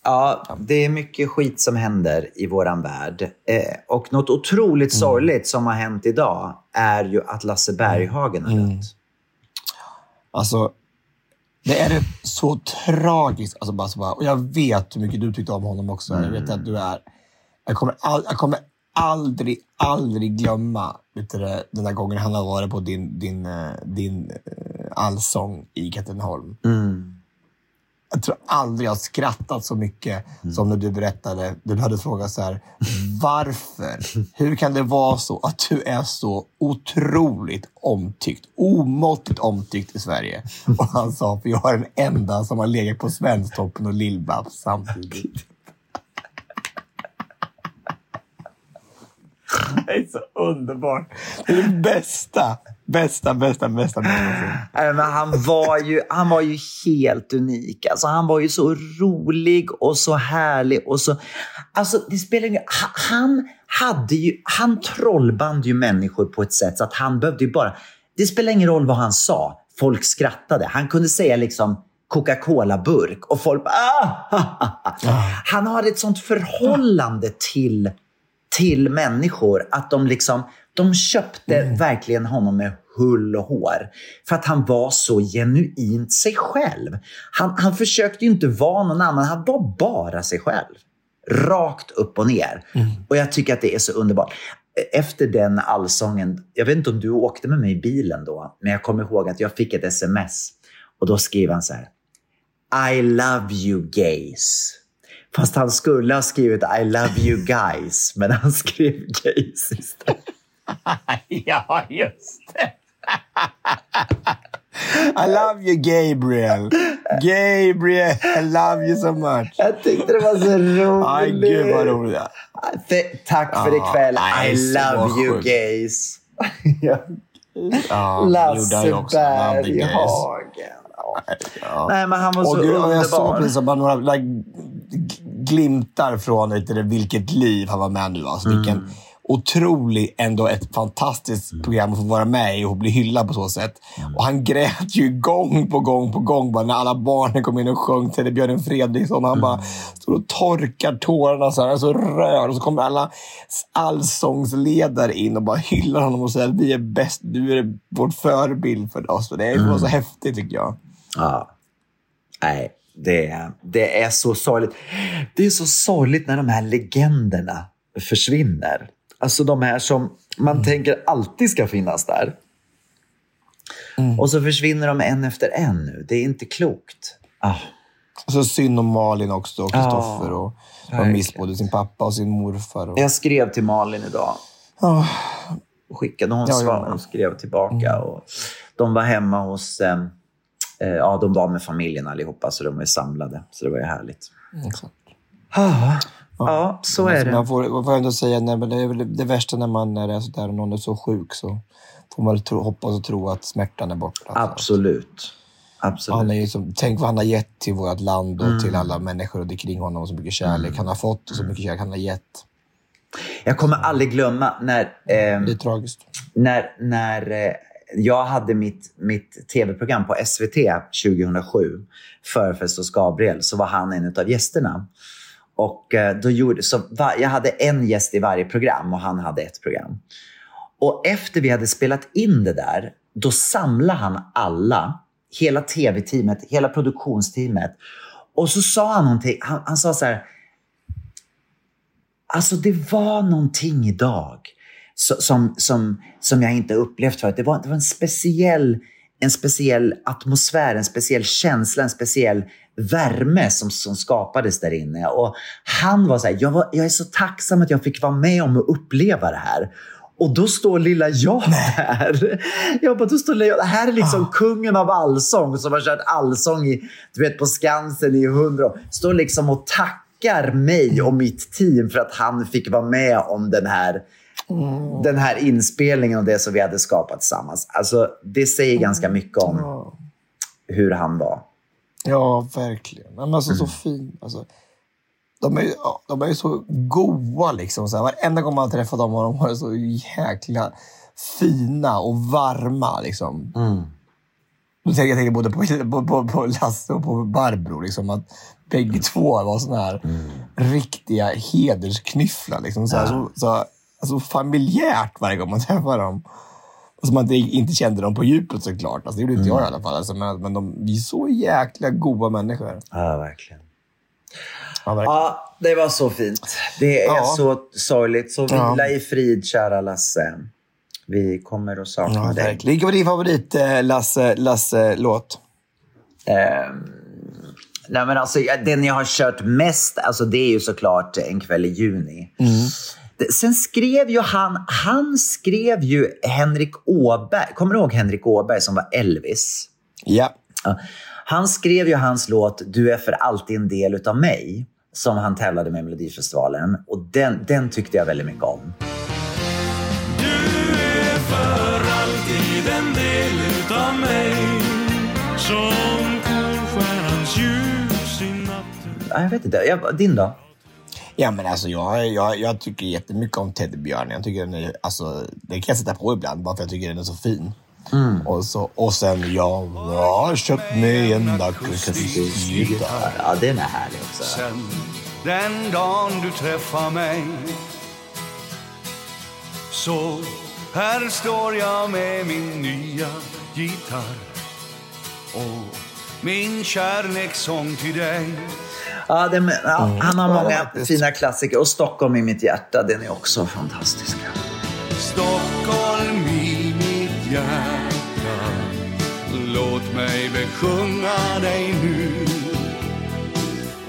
Ja, det är mycket skit som händer i våran värld. Eh, och något otroligt sorgligt som har hänt idag är ju att Lasse Berghagen har dött. Alltså, det är så tragiskt. Alltså, bara, så bara, och jag vet hur mycket du tyckte om honom också. Jag vet att du är... Jag kommer, all, jag kommer aldrig, aldrig glömma vet du, den där gången han har varit på din, din, eh, din eh, allsång i Katrineholm. Jag tror aldrig jag skrattat så mycket som när du berättade. Du hade frågat så här, varför? Hur kan det vara så att du är så otroligt omtyckt, omåttligt omtyckt i Sverige? Och han sa, för jag är den enda som har legat på Svensktoppen och Lill-Babs samtidigt. Det är så underbart. Det är det bästa, bästa, bästa, bästa men han, var ju, han var ju helt unik. Alltså, han var ju så rolig och så härlig. Och så, alltså, det spelar ingen, han, hade ju, han trollband ju människor på ett sätt så att han behövde ju bara... Det spelar ingen roll vad han sa. Folk skrattade. Han kunde säga liksom Coca-Cola-burk och folk bara... Ah! Han hade ett sånt förhållande till till människor att de liksom de köpte verkligen honom med hull och hår. För att han var så genuint sig själv. Han, han försökte ju inte vara någon annan, han var bara sig själv. Rakt upp och ner. Och jag tycker att det är så underbart. Efter den allsången, jag vet inte om du åkte med mig i bilen då, men jag kommer ihåg att jag fick ett sms och då skrev han så här. I love you gays. Fast han skulle ha skrivit I love you guys, men han skrev gays istället. ja, just det. I love you, Gabriel. Gabriel, I love you so much. Jag tyckte det var så roligt. Gud vad roligt. Tack för Ja, ikväll. I så love you sjukt. gays. Ja. Lasse. I. Berghagen. Ja. Nej, men han var så och gud, och jag såg underbar. precis bara några like, glimtar från vet du, vilket liv han var med nu. Alltså, Mm. Vilken otrolig, ändå ett fantastiskt program att få vara med i och bli hyllad på så sätt. Mm. Och han grät ju gång på gång på gång bara när alla barnen kom in och sjöng till Björn Fredriksson. Han bara Mm. står och torkar tårarna så här, är så rör. Och så kommer alla allsångsledare in och bara hyllar honom och säger att vi är bäst. Du är vår förebild för oss. Och det är Mm. så häftigt tycker jag. Ja. Nej, det är, det är så sorgligt. Det är så sorgligt när de här legenderna försvinner. Alltså de här som man tänker alltid ska finnas där. Och så försvinner de en efter en nu. Det är inte klokt. Ah. Så synd om Malin också, och Kristoffer. Ja, och har mist både sin pappa och sin morfar. Och... Jag skrev till Malin idag. Ah, Skickade hon Ja, svar och skrev tillbaka. Och de var hemma hos... Eh, ja, de var med familjen allihopa, så de var ju samlade. Så det var ju härligt. exakt. Ah. Ja, så är Alltså, det. Man får, man får ändå säga, nej, men det är väl det värsta när man när det är så där och någon är så sjuk så får man tro, hoppas och tro att smärtan är borta. Absolut. Han Absolut. är ju som, tänk vad han har gett till vårt land och Mm. till alla människor och det kring honom. Så mycket kärlek han har fått och så mycket kärlek han har gett. Jag kommer aldrig glömma när, eh, Det är tragiskt. när, när eh, jag hade mitt, mitt tv-program på SVT 2007, Förfest hos Gabriel, så var han en av gästerna. Och eh, då gjorde, så va, jag hade en gäst i varje program och han hade ett program. Och efter vi hade spelat in det där, då samlade han alla, hela tv-teamet, hela produktionsteamet. Och så sa han någonting, han, han sa så här, Alltså det var någonting idag som, som, som jag inte upplevt förut. Det var, det var en, speciell, en speciell atmosfär, en speciell känsla, en speciell värme som, som skapades där inne. Och han var så här, jag, var, jag är så tacksam att jag fick vara med om att uppleva det här. Och då står lilla jag där. Jag bara, då står lilla jag. Det här är liksom kungen av allsång som har kört allsång i, du vet, på Skansen i hundra år. Står liksom och tackar mig och mitt team för att han fick vara med om den här, den här inspelningen och det som vi hade skapat tillsammans. Alltså, det säger ganska mycket om hur han var. Ja, verkligen. Men alltså, Mm. så fin. Alltså, de är, ju- ja, de är ju så goa. Liksom. Så här, varenda gång man träffar dem har de varit så jäkla fina och varma. Liksom. Tänker, jag tänker både på, på, på, på Lasse och på Barbro. Liksom, att bägge två var såna här riktiga hedersknyfflar. Liksom, så, här, så, så, alltså, familjärt varje gång man träffar dem. Som att jag inte kände dem på djupet såklart. Alltså, det gjorde inte jag i alla fall. Alltså, men men de, vi är så jäkla goda människor. Ja, verkligen. Ja, verkligen. Ja, det var så fint. Det är Ja. så sorgligt. Så vila i frid, kära Lasse. Vi kommer att sakna Ja, dig. Vilken var din favorit eh, Lasse, Lasse-låt? Ehm, nej, men alltså, den jag har kört mest, alltså, det är ju såklart En kväll i juni. Det- Sen skrev ju han, han skrev ju Henrik Åberg, kommer du ihåg Henrik Åberg som var Elvis? Ja. Han skrev ju hans låt Du är för alltid en del utav mig som han tävlade med i Melodifestivalen. Och den, den tyckte jag väldigt mycket om. Du är för alltid en del utav mig Som polstjärnans ljus i natten Ja, Jag vet inte, jag, din då? Ja, men alltså jag, jag, jag tycker jättemycket om Teddybjörn. Jag tycker den är, alltså, den kan jag sätta på ibland bara för att jag tycker den är så fin. Och, så, och sen, jag har köpt mig en akustisk gitarr. Ja, den är härlig också. Sen den dagen du träffar mig Så här står jag med min nya gitarr Och min kärlekssång till dig. Ja, den, ja, Han har många fina klassiker. Och Stockholm i mitt hjärta, den är också fantastisk. Stockholm i mitt hjärta. Låt mig besjunga dig nu.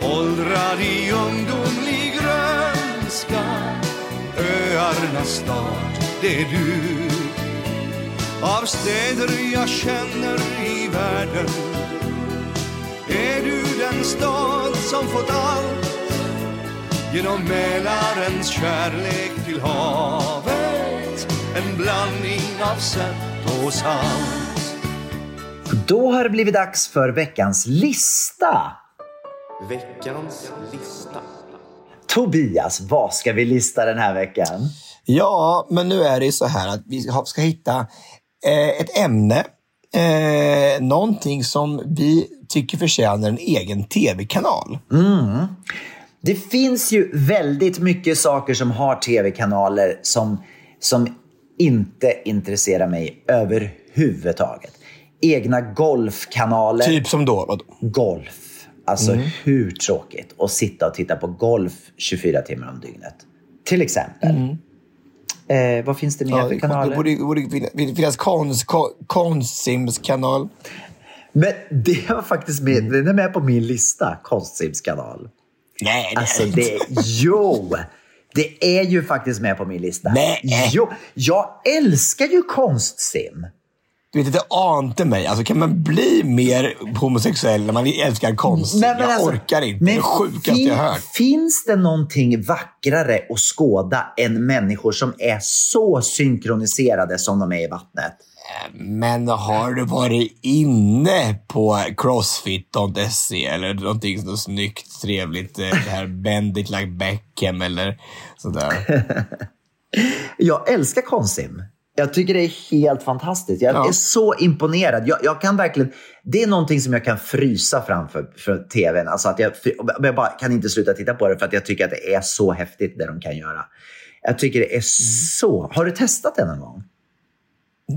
Åldrad i ungdomlig grönska. Öarnas stad, det är du. Av städer jag känner i världen Är du den stad som fått allt Genom Mälarens kärlek till havet En blandning av sött och salt Då har det blivit dags för veckans lista. Veckans lista. Tobias, vad ska vi lista den här veckan? Ja, men nu är det ju så här att vi ska- hitta eh, ett ämne. Eh, någonting som vi tycker förtjänar en egen tv-kanal. Det finns ju väldigt mycket saker som har tv-kanaler som, som inte intresserar mig överhuvudtaget. Egna golfkanaler. Typ som då? Vadå? Golf. Alltså hur tråkigt att sitta och titta på golf 24 timmar om dygnet. Till exempel. Eh, vad finns det mer Ja, för det kanaler? borde, borde finnas- konst, kon, Konsims kanal. Men det var faktiskt med, den är med på min lista, Konstsims kanal. Nej, det Alltså är inte. det, jo! Det är ju faktiskt med på min lista. Nej. Jo, jag älskar ju konstsim. Du vet, det ante mig. Alltså, kan man bli mer homosexuell när man älskar konst? Nej, men jag alltså, orkar inte. men det sjukaste fin- jag hört. Finns det någonting vackrare att skåda än människor som är så synkroniserade som de är i vattnet? Men har du varit inne på crossfit.se eller någonting så snyggt, trevligt, eh, det här Bend it like Beckham eller sådär? Jag älskar konstsim. Jag tycker det är helt fantastiskt. Jag Ja. är så imponerad. Jag, jag kan verkligen, det är någonting som jag kan frysa framför för tvn. Alltså att jag, jag bara kan inte sluta titta på det för att jag tycker att det är så häftigt det de kan göra. Jag tycker det är så... Har du testat det någon gång?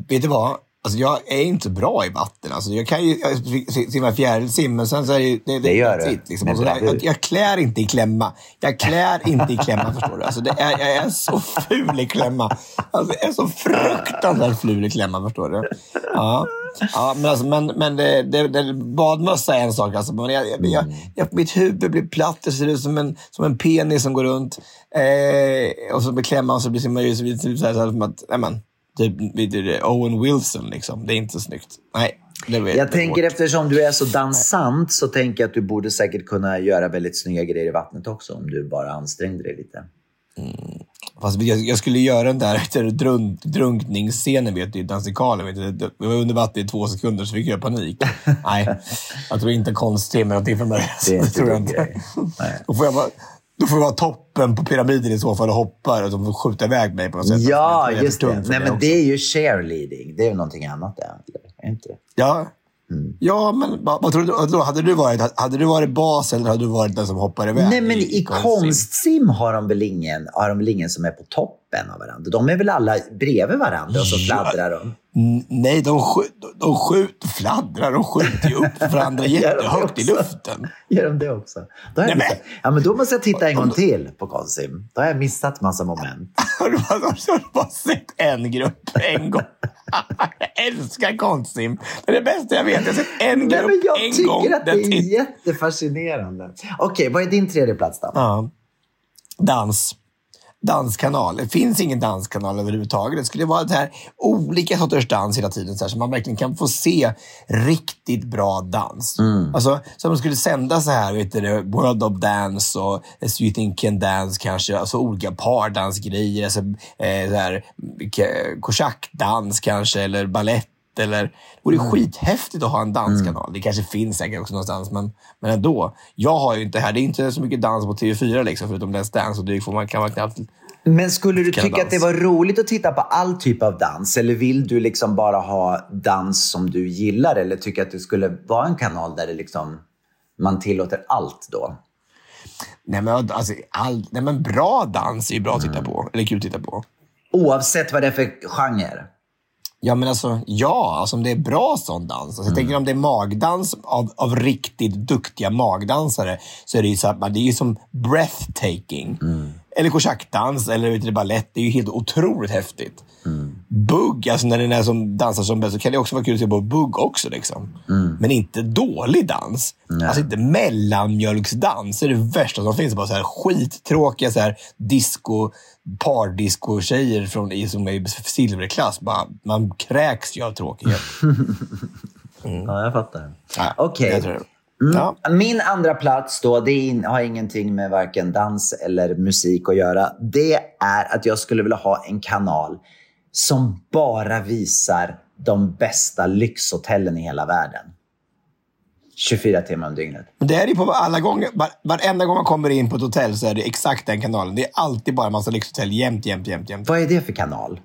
Vet du vad? Alltså jag är inte bra i vatten. Alltså jag kan ju jag simma fjärilsim, men sen så är det ju... Det, Det gör du. liksom. Så bravur. jag, jag klär inte i klämma. Jag klär inte i klämma, förstår du. Alltså är, jag är så ful i klämma. Alltså jag är så fruktansvärt ful i klämma, förstår du. Ja, ja men, alltså, men, men det, det, det, badmössa är en sak. Alltså. Men jag, jag, jag, jag, mitt huvud blir platt. Det ser ut som en, som en penis som går runt. Eh, och så med klämman så blir det så blir det typ så här, så här som att... Nej, vid det- Owen Wilson liksom. Det är inte snyggt. Nej, det vet Jag det tänker bort. eftersom du är så dansant så tänker jag att du borde säkert kunna göra väldigt snygga grejer i vattnet också om du bara ansträngde dig lite. Fast jag, jag skulle göra den där drunk, drunkningsscenen vet du, i Dansikalen. Vet du. Det- Vi var under vatten i två sekunder så fick jag panik. Nej, jag tror inte konsttimme är någonting för mig. Det är inte tror jag inte. Nej. Då får jag bara Då får jag vara toppen på pyramiden i så fall och hoppa och de får skjuta iväg mig på något sätt. Ja, Det just det. Nej, men också. det är ju cheerleading. Det är ju någonting annat det. inte? Ja. Mm. Ja, men vad, vad tror du? Vadå, Hade du, varit, hade du varit bas eller hade du varit den som hoppar iväg? Nej, men i konstsim har de, väl ingen, har de väl ingen som är på toppen av varandra? De är väl alla bredvid varandra och så Ja. fladdrar de. Nej, de, skj- de skjuter, fladdrar, de skjuter ju upp varandra jättehögt i luften. Gör de det också? Då jag Nej, missat. Ja, men då måste jag titta en gång till på Konsim. Då har jag missat massa moment. Har du bara, sett en grupp en gång? jag älskar konstsim. Det är det bästa jag vet. Jag har sett en grupp Nej, men jag en gång. tycker att det är jättefascinerande. Okej, vad är din tredje plats då? Ja. Dans. Danskanal. Det finns ingen danskanal överhuvudtaget. Det skulle vara det här olika sorters dans hela tiden. Så, här, så man verkligen kan få se riktigt bra dans. Alltså, så de skulle sända så här, vet du, World of Dance och So You Think Can Dance kanske. Alltså olika pardansgrejer. Alltså, eh, kosackdans kanske, eller ballett. Eller, det vore skithäftigt att ha en danskanal. Det kanske finns säkert också någonstans, men, men ändå. Jag har ju inte här, det är inte så mycket dans på TV4 liksom, förutom Let's Dance och det får man, kan man knappt... Men skulle du tycka dans. att det var roligt att titta på all typ av dans? Eller vill du liksom bara ha dans som du gillar? Eller tycker att det skulle vara en kanal där det liksom, man tillåter allt då? Nej men, alltså, all, nej men bra dans är ju bra att titta på, eller kul att titta på. Oavsett vad det är för genre? Ja, men alltså, ja, alltså om det är bra sån dans. Alltså, Jag tänker om det är magdans av, av riktigt duktiga magdansare så är det ju, så här, det är ju som breathtaking. Eller kosackdans eller balett. Det är ju helt otroligt häftigt. Bugg, alltså när det är den som dansar som bäst så kan det också vara kul att se på bugg också. Liksom. Men inte dålig dans. Alltså inte mellanmjölksdans. Det är det värsta som finns. Bara så här skittråkiga så här, disco, pardisco-tjejer från, i- som är i silverklass. Bara, man kräks ju av tråkighet. Ja, jag fattar. Ja, Okej. det. Mm. Ja. Min andra plats då, det har ingenting med varken dans eller musik att göra. Det är att jag skulle vilja ha en kanal som bara visar de bästa lyxhotellen i hela världen. 24 timmar om dygnet. Men det är det på alla gånger. Var, varenda gång man kommer in på ett hotell så är det exakt den kanalen. Det är alltid bara en massa lyxhotell jämt, jämt, jämt, jämt. Vad är det för kanal?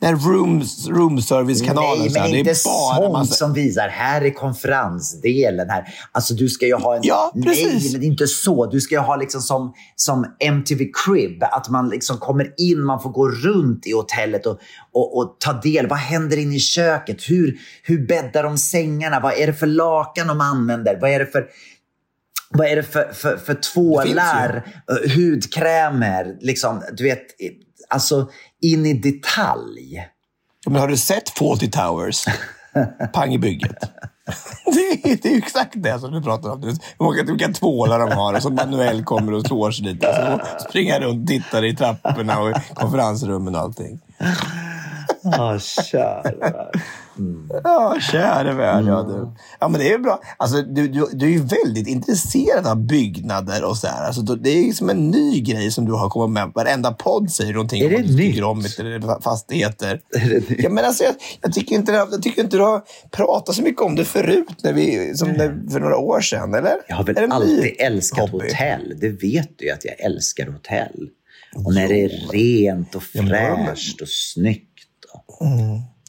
Den här room, room service-kanalen. Nej, här, men det inte sånt massa... som visar här är konferensdelen. Här. Alltså du ska ju ha en... Ja, Nej, precis. men det är inte så. Du ska ju ha liksom som, som MTV Crib. Att man liksom kommer in, man får gå runt i hotellet och, och, och ta del. Vad händer inne i köket? Hur, hur bäddar de sängarna? Vad är det för lakan de använder? Vad är det för... Vad är det för, för, för tvålar, hudkrämer? Liksom, du vet, alltså in i detalj. Men har du sett Fawlty Towers? Pang i bygget. Det är, det är ju exakt det som du pratar om. Hur många vilka tvålar de har och så Manuel kommer och slår sig lite. Så springer runt och tittar i trapporna och konferensrummen och allting. Ja, kära. Ja, käre värld. Ja, du. ja, men det är bra. Alltså, du, du, du är ju väldigt intresserad av byggnader och så här. Alltså, det är som en ny grej som du har kommit med. Varenda podd säger någonting Är om det vad du tycker om fastigheter. Är det nytt? Ja, men alltså, jag, jag, tycker inte, jag tycker inte du har pratat så mycket om det förut, när vi, som när, för några år sedan. Eller? Jag har väl alltid älskat hobby? hotell. Det vet du ju att jag älskar hotell. Och när det är rent och fräscht och snyggt. Och...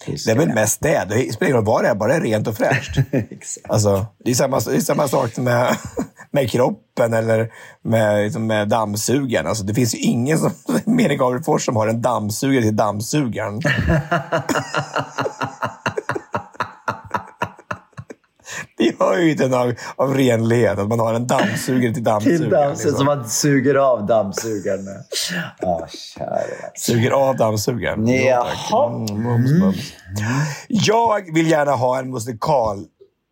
Det är väl mest det. Det spelar ingen roll vad det är, bara det är rent och fräscht. Exakt. Alltså, det, är samma, det är samma sak med, med kroppen eller med, liksom med dammsugaren. Alltså, det finns ju ingen som, mer än Gabriel som har en dammsugare till dammsugaren. Det ju inte av, av renlighet att man har en dammsugare till dammsugaren. Till dansen liksom. som man suger av dammsugaren med. Kära. Suger av dammsugaren. Jaha. Mm, mums, mums. Jag vill gärna ha en musikal,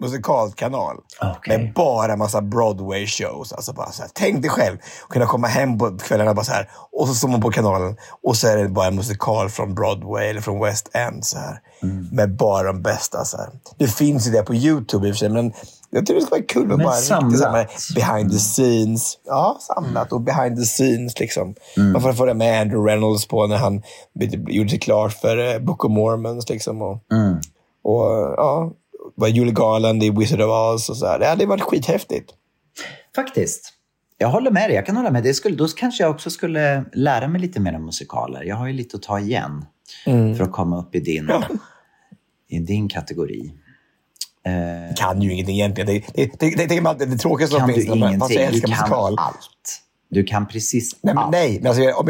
musikalkanal Okej. med bara massa Broadway-shows. Alltså bara så här, tänk dig själv att kunna komma hem på kvällarna bara så här, och så står man på kanalen och så är det bara en musikal från Broadway eller från West End. Så här, Mm. Med bara de bästa. Så här. Det finns ju det på YouTube i och för sig, men jag tycker det skulle vara kul med Men bara samlat. behind the scenes. Ja, samlat och behind the scenes. Liksom. Mm. Man får få det med Andrew Reynolds på när han gjorde sig klart för eh, Book of Mormons. Liksom, och, Mm. och ja, var Julie Garland i Wizard of Oz och så här. Det hade varit skithäftigt. Faktiskt. Jag håller med dig. Jag kan hålla med. Det skulle, då kanske jag också skulle lära mig lite mer om musikaler. Jag har ju lite att ta igen Mm. för att komma upp i din, i din kategori. Eh, Kan ju ingenting egentligen. Det, det, det, det, det, det, det, tråkigaste kan som du finns fast jag ingenting? Du kan musikal. allt. Du kan precis Nej, men, nej, men alltså, om,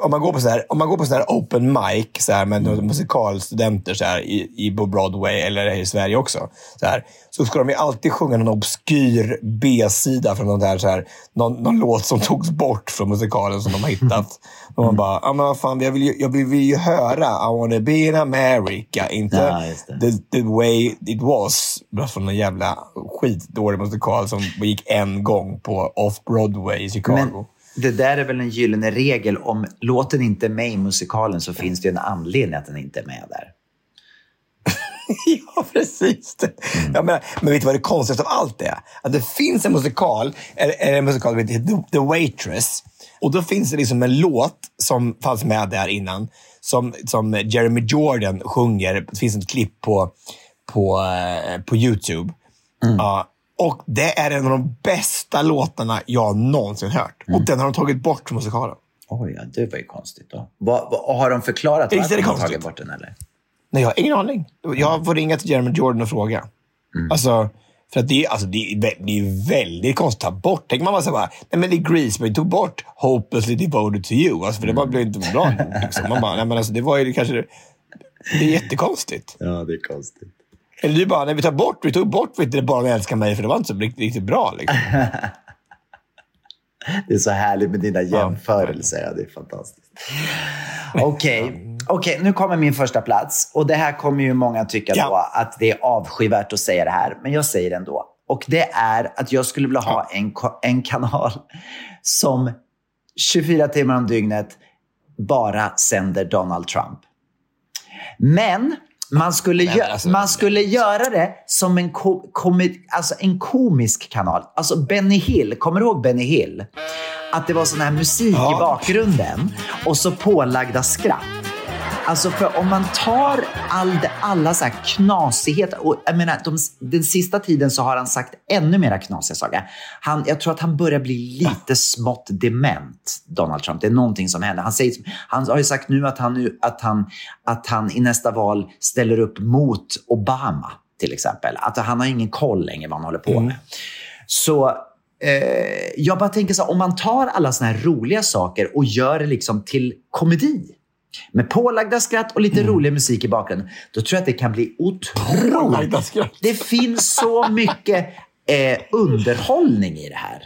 om, man går på så här, om man går på så här open mic så här, med mm. musikalstudenter så här, i, i på Broadway eller i Sverige också, så, här, så ska de ju alltid sjunga någon obskyr B-sida från någon, där, så här, någon, någon låt som togs bort från musikalen som de har hittat. Och man bara, ja men vad fan, jag vill, ju, jag vill ju höra I wanna be in America, inte Ja, the, the way it was. Från en jävla skitdålig musikal som gick en gång på Off-Broadway i Chicago. Men det där är väl en gyllene regel. Om låten inte är med i musikalen så finns det en anledning att den inte är med där. ja, precis. Det. Jag menar, men vet du vad det konstigaste av allt är? Att det finns en musikal, eller, en musikal som heter The, Waitress. Och då finns det liksom en låt som fanns med där innan, som, som Jeremy Jordan sjunger. Det finns ett klipp på, på, eh, på YouTube. Ja, och det är en av de bästa låtarna jag någonsin hört. Och den har de tagit bort från musikalen. Oj, ja, det var ju konstigt då. Vad, vad, har de förklarat varför det de har tagit bort den eller? Nej, jag har ingen aning. Jag får ringa till Jeremy Jordan och fråga. Alltså, för att det, är- alltså, det, det är väldigt konstigt att ta bort. Tänk man bara så här, nej men det är Grease, men vi tog bort Hopelessly Devoted to You. Alltså, för det bara blev inte bra. Liksom. Man bara, nej men alltså, det var ju kanske... Det är jättekonstigt. Ja, det är konstigt. Eller du bara, nej vi tar bort, vi tog bort du, Bara de älskar mig, för det var inte så riktigt, riktigt bra. Liksom. Det är så härligt med dina jämförelser. Ja, det är fantastiskt. Okej, Okej, nu kommer min första plats. Och det här kommer ju många tycka Ja. då att det är avskyvärt att säga det här. Men jag säger det ändå. Och det är att jag skulle vilja ha en, en kanal som 24 timmar om dygnet bara sänder Donald Trump. Men man skulle, men gö- alltså- man skulle göra det som en, ko- komi- alltså en komisk kanal. Alltså Benny Hill, kommer du ihåg Benny Hill? Att det var sån här musik i Ja. bakgrunden och så pålagda skratt. Alltså för om man tar all, alla så här knasigheter, och jag menar de, den sista tiden så har han sagt ännu mera knasiga saker. Han, jag tror att han börjar bli lite smått dement, Donald Trump. Det är någonting som händer. Han, säger, han har ju sagt nu att han, nu- att, han, att han i nästa val ställer upp mot Obama, till exempel. Att han har ingen koll längre vad han håller på med. Så eh, jag bara tänker så här, om man tar alla såna här roliga saker och gör det liksom till komedi med pålagda skratt och lite rolig musik i bakgrunden, då tror jag att det kan bli otroligt. Skratt. Det finns så mycket eh, underhållning i det här.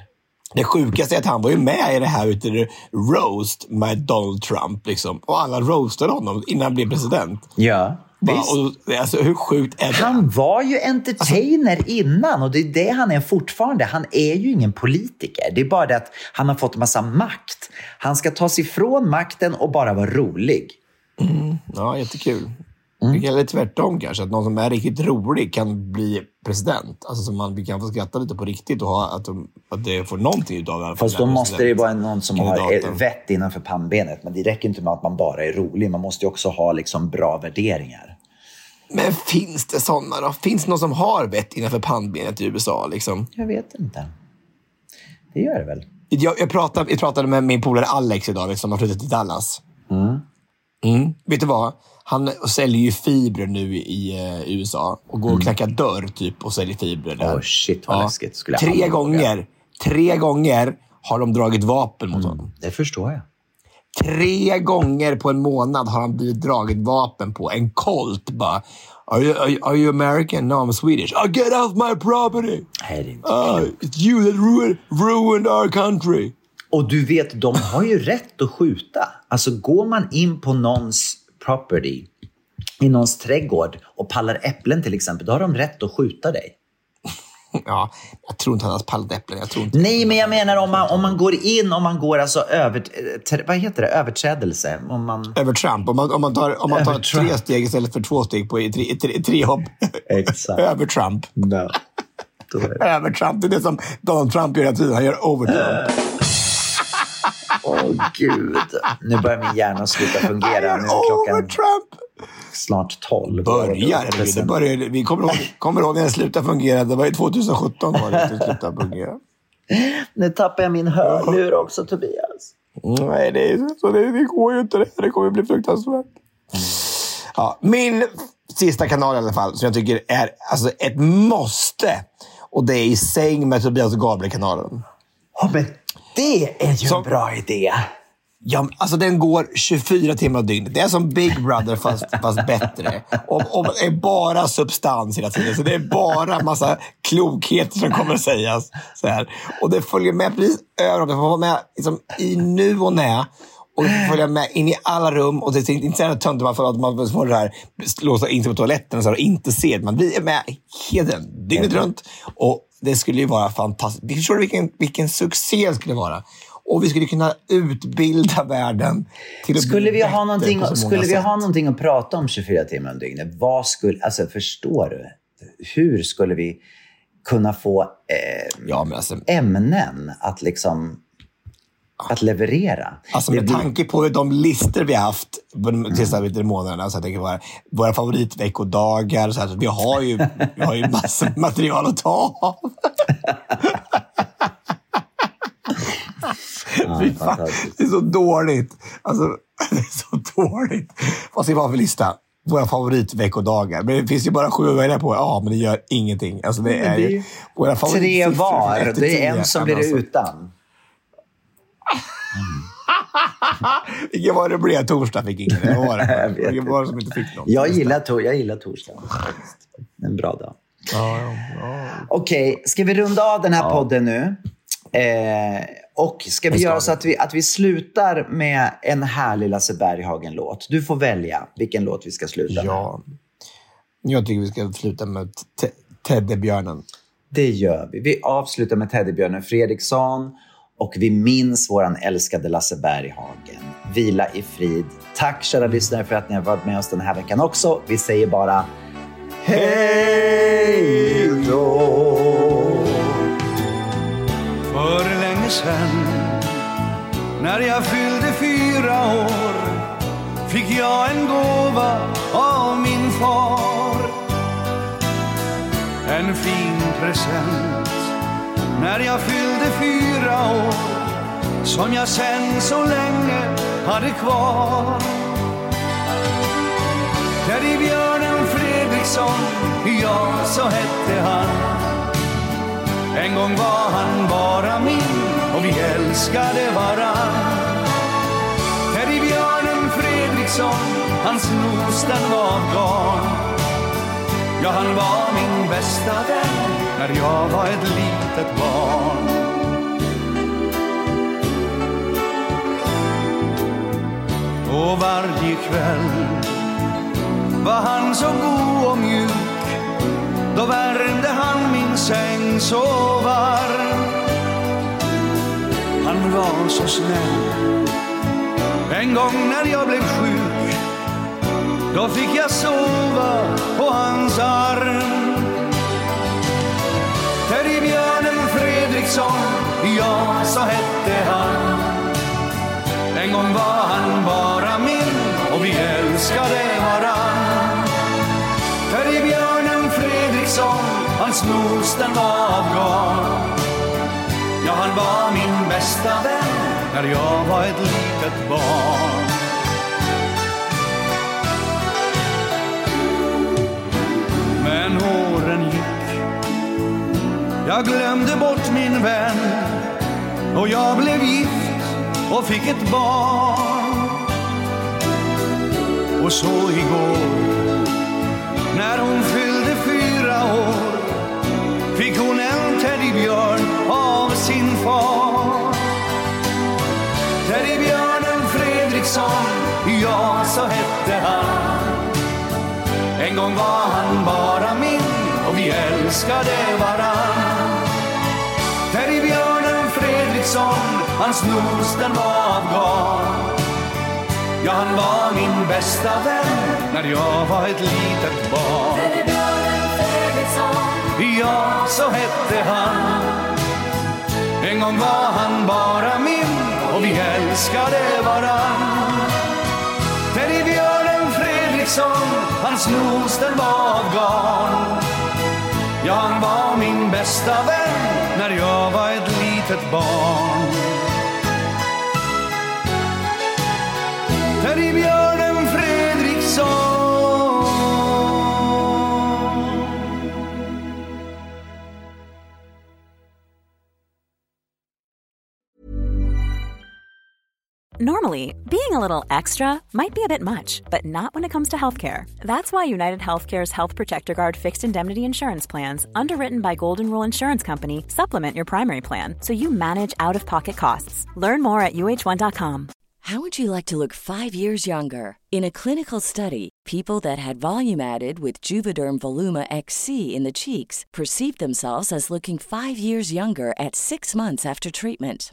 Det sjukaste är att han var ju med i det här ute Roast med Donald Trump. Liksom. Och alla roastade honom innan han blev president. Ja, Bara, och, alltså, hur sjukt är det? Han var ju entertainer Alltså- innan och det är det han är fortfarande. Han är ju ingen politiker. Det är bara det att han har fått massa makt. Han ska ta sig ifrån makten och bara vara rolig. Ja, jättekul. Mm. Det gäller tvärtom kanske, att någon som är riktigt rolig kan bli president. Alltså som man kan få skratta lite på riktigt och ha, att, de, att det får någonting utav det. Fast då måste det ju vara någon som har Kandidaten. vett innanför pannbenet. Men det räcker inte med att man bara är rolig. Man måste ju också ha liksom bra värderingar. Men finns det sådana då? Finns det någon som har vett innanför pannbenet i USA? Liksom? Jag vet inte. Det gör det väl? Jag, jag, pratade, jag pratade med min polare Alex idag, som har flyttat till Dallas. Mm. Vet du vad? Han säljer ju fibrer nu i eh, USA och går och knackar dörr typ och säljer fibrer där. Mm. Åh, shit, vad läskigt. Skulle tre gånger, tre gånger har de dragit vapen mot honom. Det förstår jag. Tre gånger på en månad har han blivit draget vapen på. En Colt bara. Are you, are you, are you American? No, I'm Swedish. Oh, get off my property! Nej, det är inte Oh, it's you that ruined, ruined our country. Och du vet, de har ju rätt att skjuta. Alltså går man in på någons property, i någons trädgård och pallar äpplen till exempel, då har de rätt att skjuta dig. Ja, jag tror inte han har pallat äpplen. Jag tror inte. Nej, men jag menar om man, om man går in, om man går alltså över, eh, vad heter det, överträdelse. Om man... Över Trump. Om man, om man tar, om man tar tre steg istället för två steg på tre, tre, tre hopp. Exakt. Över Trump. No. Är det. Är det som Donald Trump gör hela tiden. Han gör over Åh gud. Nu börjar min hjärna sluta fungera. Nu är over klockan Trump. snart tolv. Börjar. Det börjar vi kommer ihåg, kommer ihåg när det slutade fungera. Det var ju 2017 var det att det slutade fungera. Nu tappar jag min hörlur också, Tobias. Nej, det, är, så det, det går ju inte. Det, det kommer bli fruktansvärt. Ja, min sista kanal i alla fall, som jag tycker är alltså, ett måste. Och det är I säng med Tobias Gabriel-kanalen. Ja, men det är ju Som- en bra idé. Ja, alltså den går 24 timmar om dygnet. Det är som Big Brother fast, fast bättre. Och, och det är bara substans hela tiden. Så det är bara massa klokheter som kommer att sägas. Så här. Och det följer med precis överallt. Det får vara med liksom, i nu och när. Och följa med in i alla rum. Och det är inte så töntigt man får att man får det här låsa in sig på toaletten och, så här, och inte se det. Man blir med hela dygnet runt. Och det skulle ju vara fantastiskt. Vi förstår vilken, vilken succé det skulle vara. Och vi skulle kunna utbilda världen till att Skulle bli vi, ha någonting, skulle vi sätt. ha någonting att prata om 24 timmar om dygnet? Vad skulle, alltså förstår du? Hur skulle vi kunna få eh, Ja, men alltså, ämnen att liksom att leverera? alltså med blir- tanke på de listor vi har haft de senaste månaderna, så jag tänker bara, våra favoritveckodagar, så här, vi har ju, vi har ju massor material att ta av. Fy fan, det är så dåligt. Alltså, det är så dåligt. Vad ska vi ha för lista? Våra favoritveckodagar. Men det finns ju bara sju att välja på. Ja, men det gör ingenting. Alltså, det är det är ju våra Tre var. Det är en som blir alltså, utan. Vilken var det blev? Torsdag fick ingen. Vad var det? Vilken var det som inte fick någon? Jag gillar, to- jag gillar torsdag. En bra dag. Ja, ja, ja. Okej, ska vi runda av den här podden nu? Eh, och ska vi Det ska göra så att vi, att vi slutar med en härlig Lasse Berghagen-låt? Du får välja vilken låt vi ska sluta med. ja. Jag tycker vi ska sluta med te- Teddybjörnen. Det gör vi. Vi avslutar med Teddybjörnen Fredriksson och vi minns våran älskade Lasse Berghagen. Vila i frid. Tack kära lyssnare för att ni har varit med oss den här veckan också. Vi säger bara hej då! För länge sedan när jag fyllde fyra år fick jag en gåva av min far. En fin present när jag fyllde fyra år som jag sen så länge hade kvar. Teddybjörnen Fredriksson, ja så hette han. En gång var han bara min och vi älskade varann. Teddybjörnen Fredriksson, hans nos den var av garn. Ja, han var min bästa vän när jag var ett litet barn. Och varje kväll var han så god och mjuk. Då värmde han min säng så varm. Han var så snäll. En gång när jag blev sjuk Då fick jag sova på hans arm. Teddybjörnen Fredriksson Ja, så hette han En gång var han bara min Och vi älskade varann Teddybjörnen Fredriksson, hans nos den var av garn. Ja, han var min bästa vän när jag var ett litet barn. Men håren gick, jag glömde bort min vän och jag blev gift och fick ett barn. Och så igår när hon fyllde fyra år fick hon en teddybjörn av sin far. Teddybjörnen Fredriksson, ja så hette han. En gång var han bara min och vi älskade varann. Fredriksson, hans nos den var av garn. Ja, han var min bästa vän när jag var ett litet barn. Ja, så hette han. En gång var han bara min och vi älskade varann. Teddybjörnen Fredriksson, hans nos den var av garn. Ja, han var min bästa vän när jag var ett litet litet barn. Normally, being a little extra might be a bit much, but not when it comes to healthcare. That's why United Healthcare's Health Protector Guard fixed indemnity insurance plans, underwritten by Golden Rule Insurance Company, supplement your primary plan so you manage out of pocket costs. Learn more at uh1.com. How would you like to look five years younger? In a clinical study, people that had volume added with Juvederm Voluma XC in the cheeks perceived themselves as looking five years younger at six months after treatment.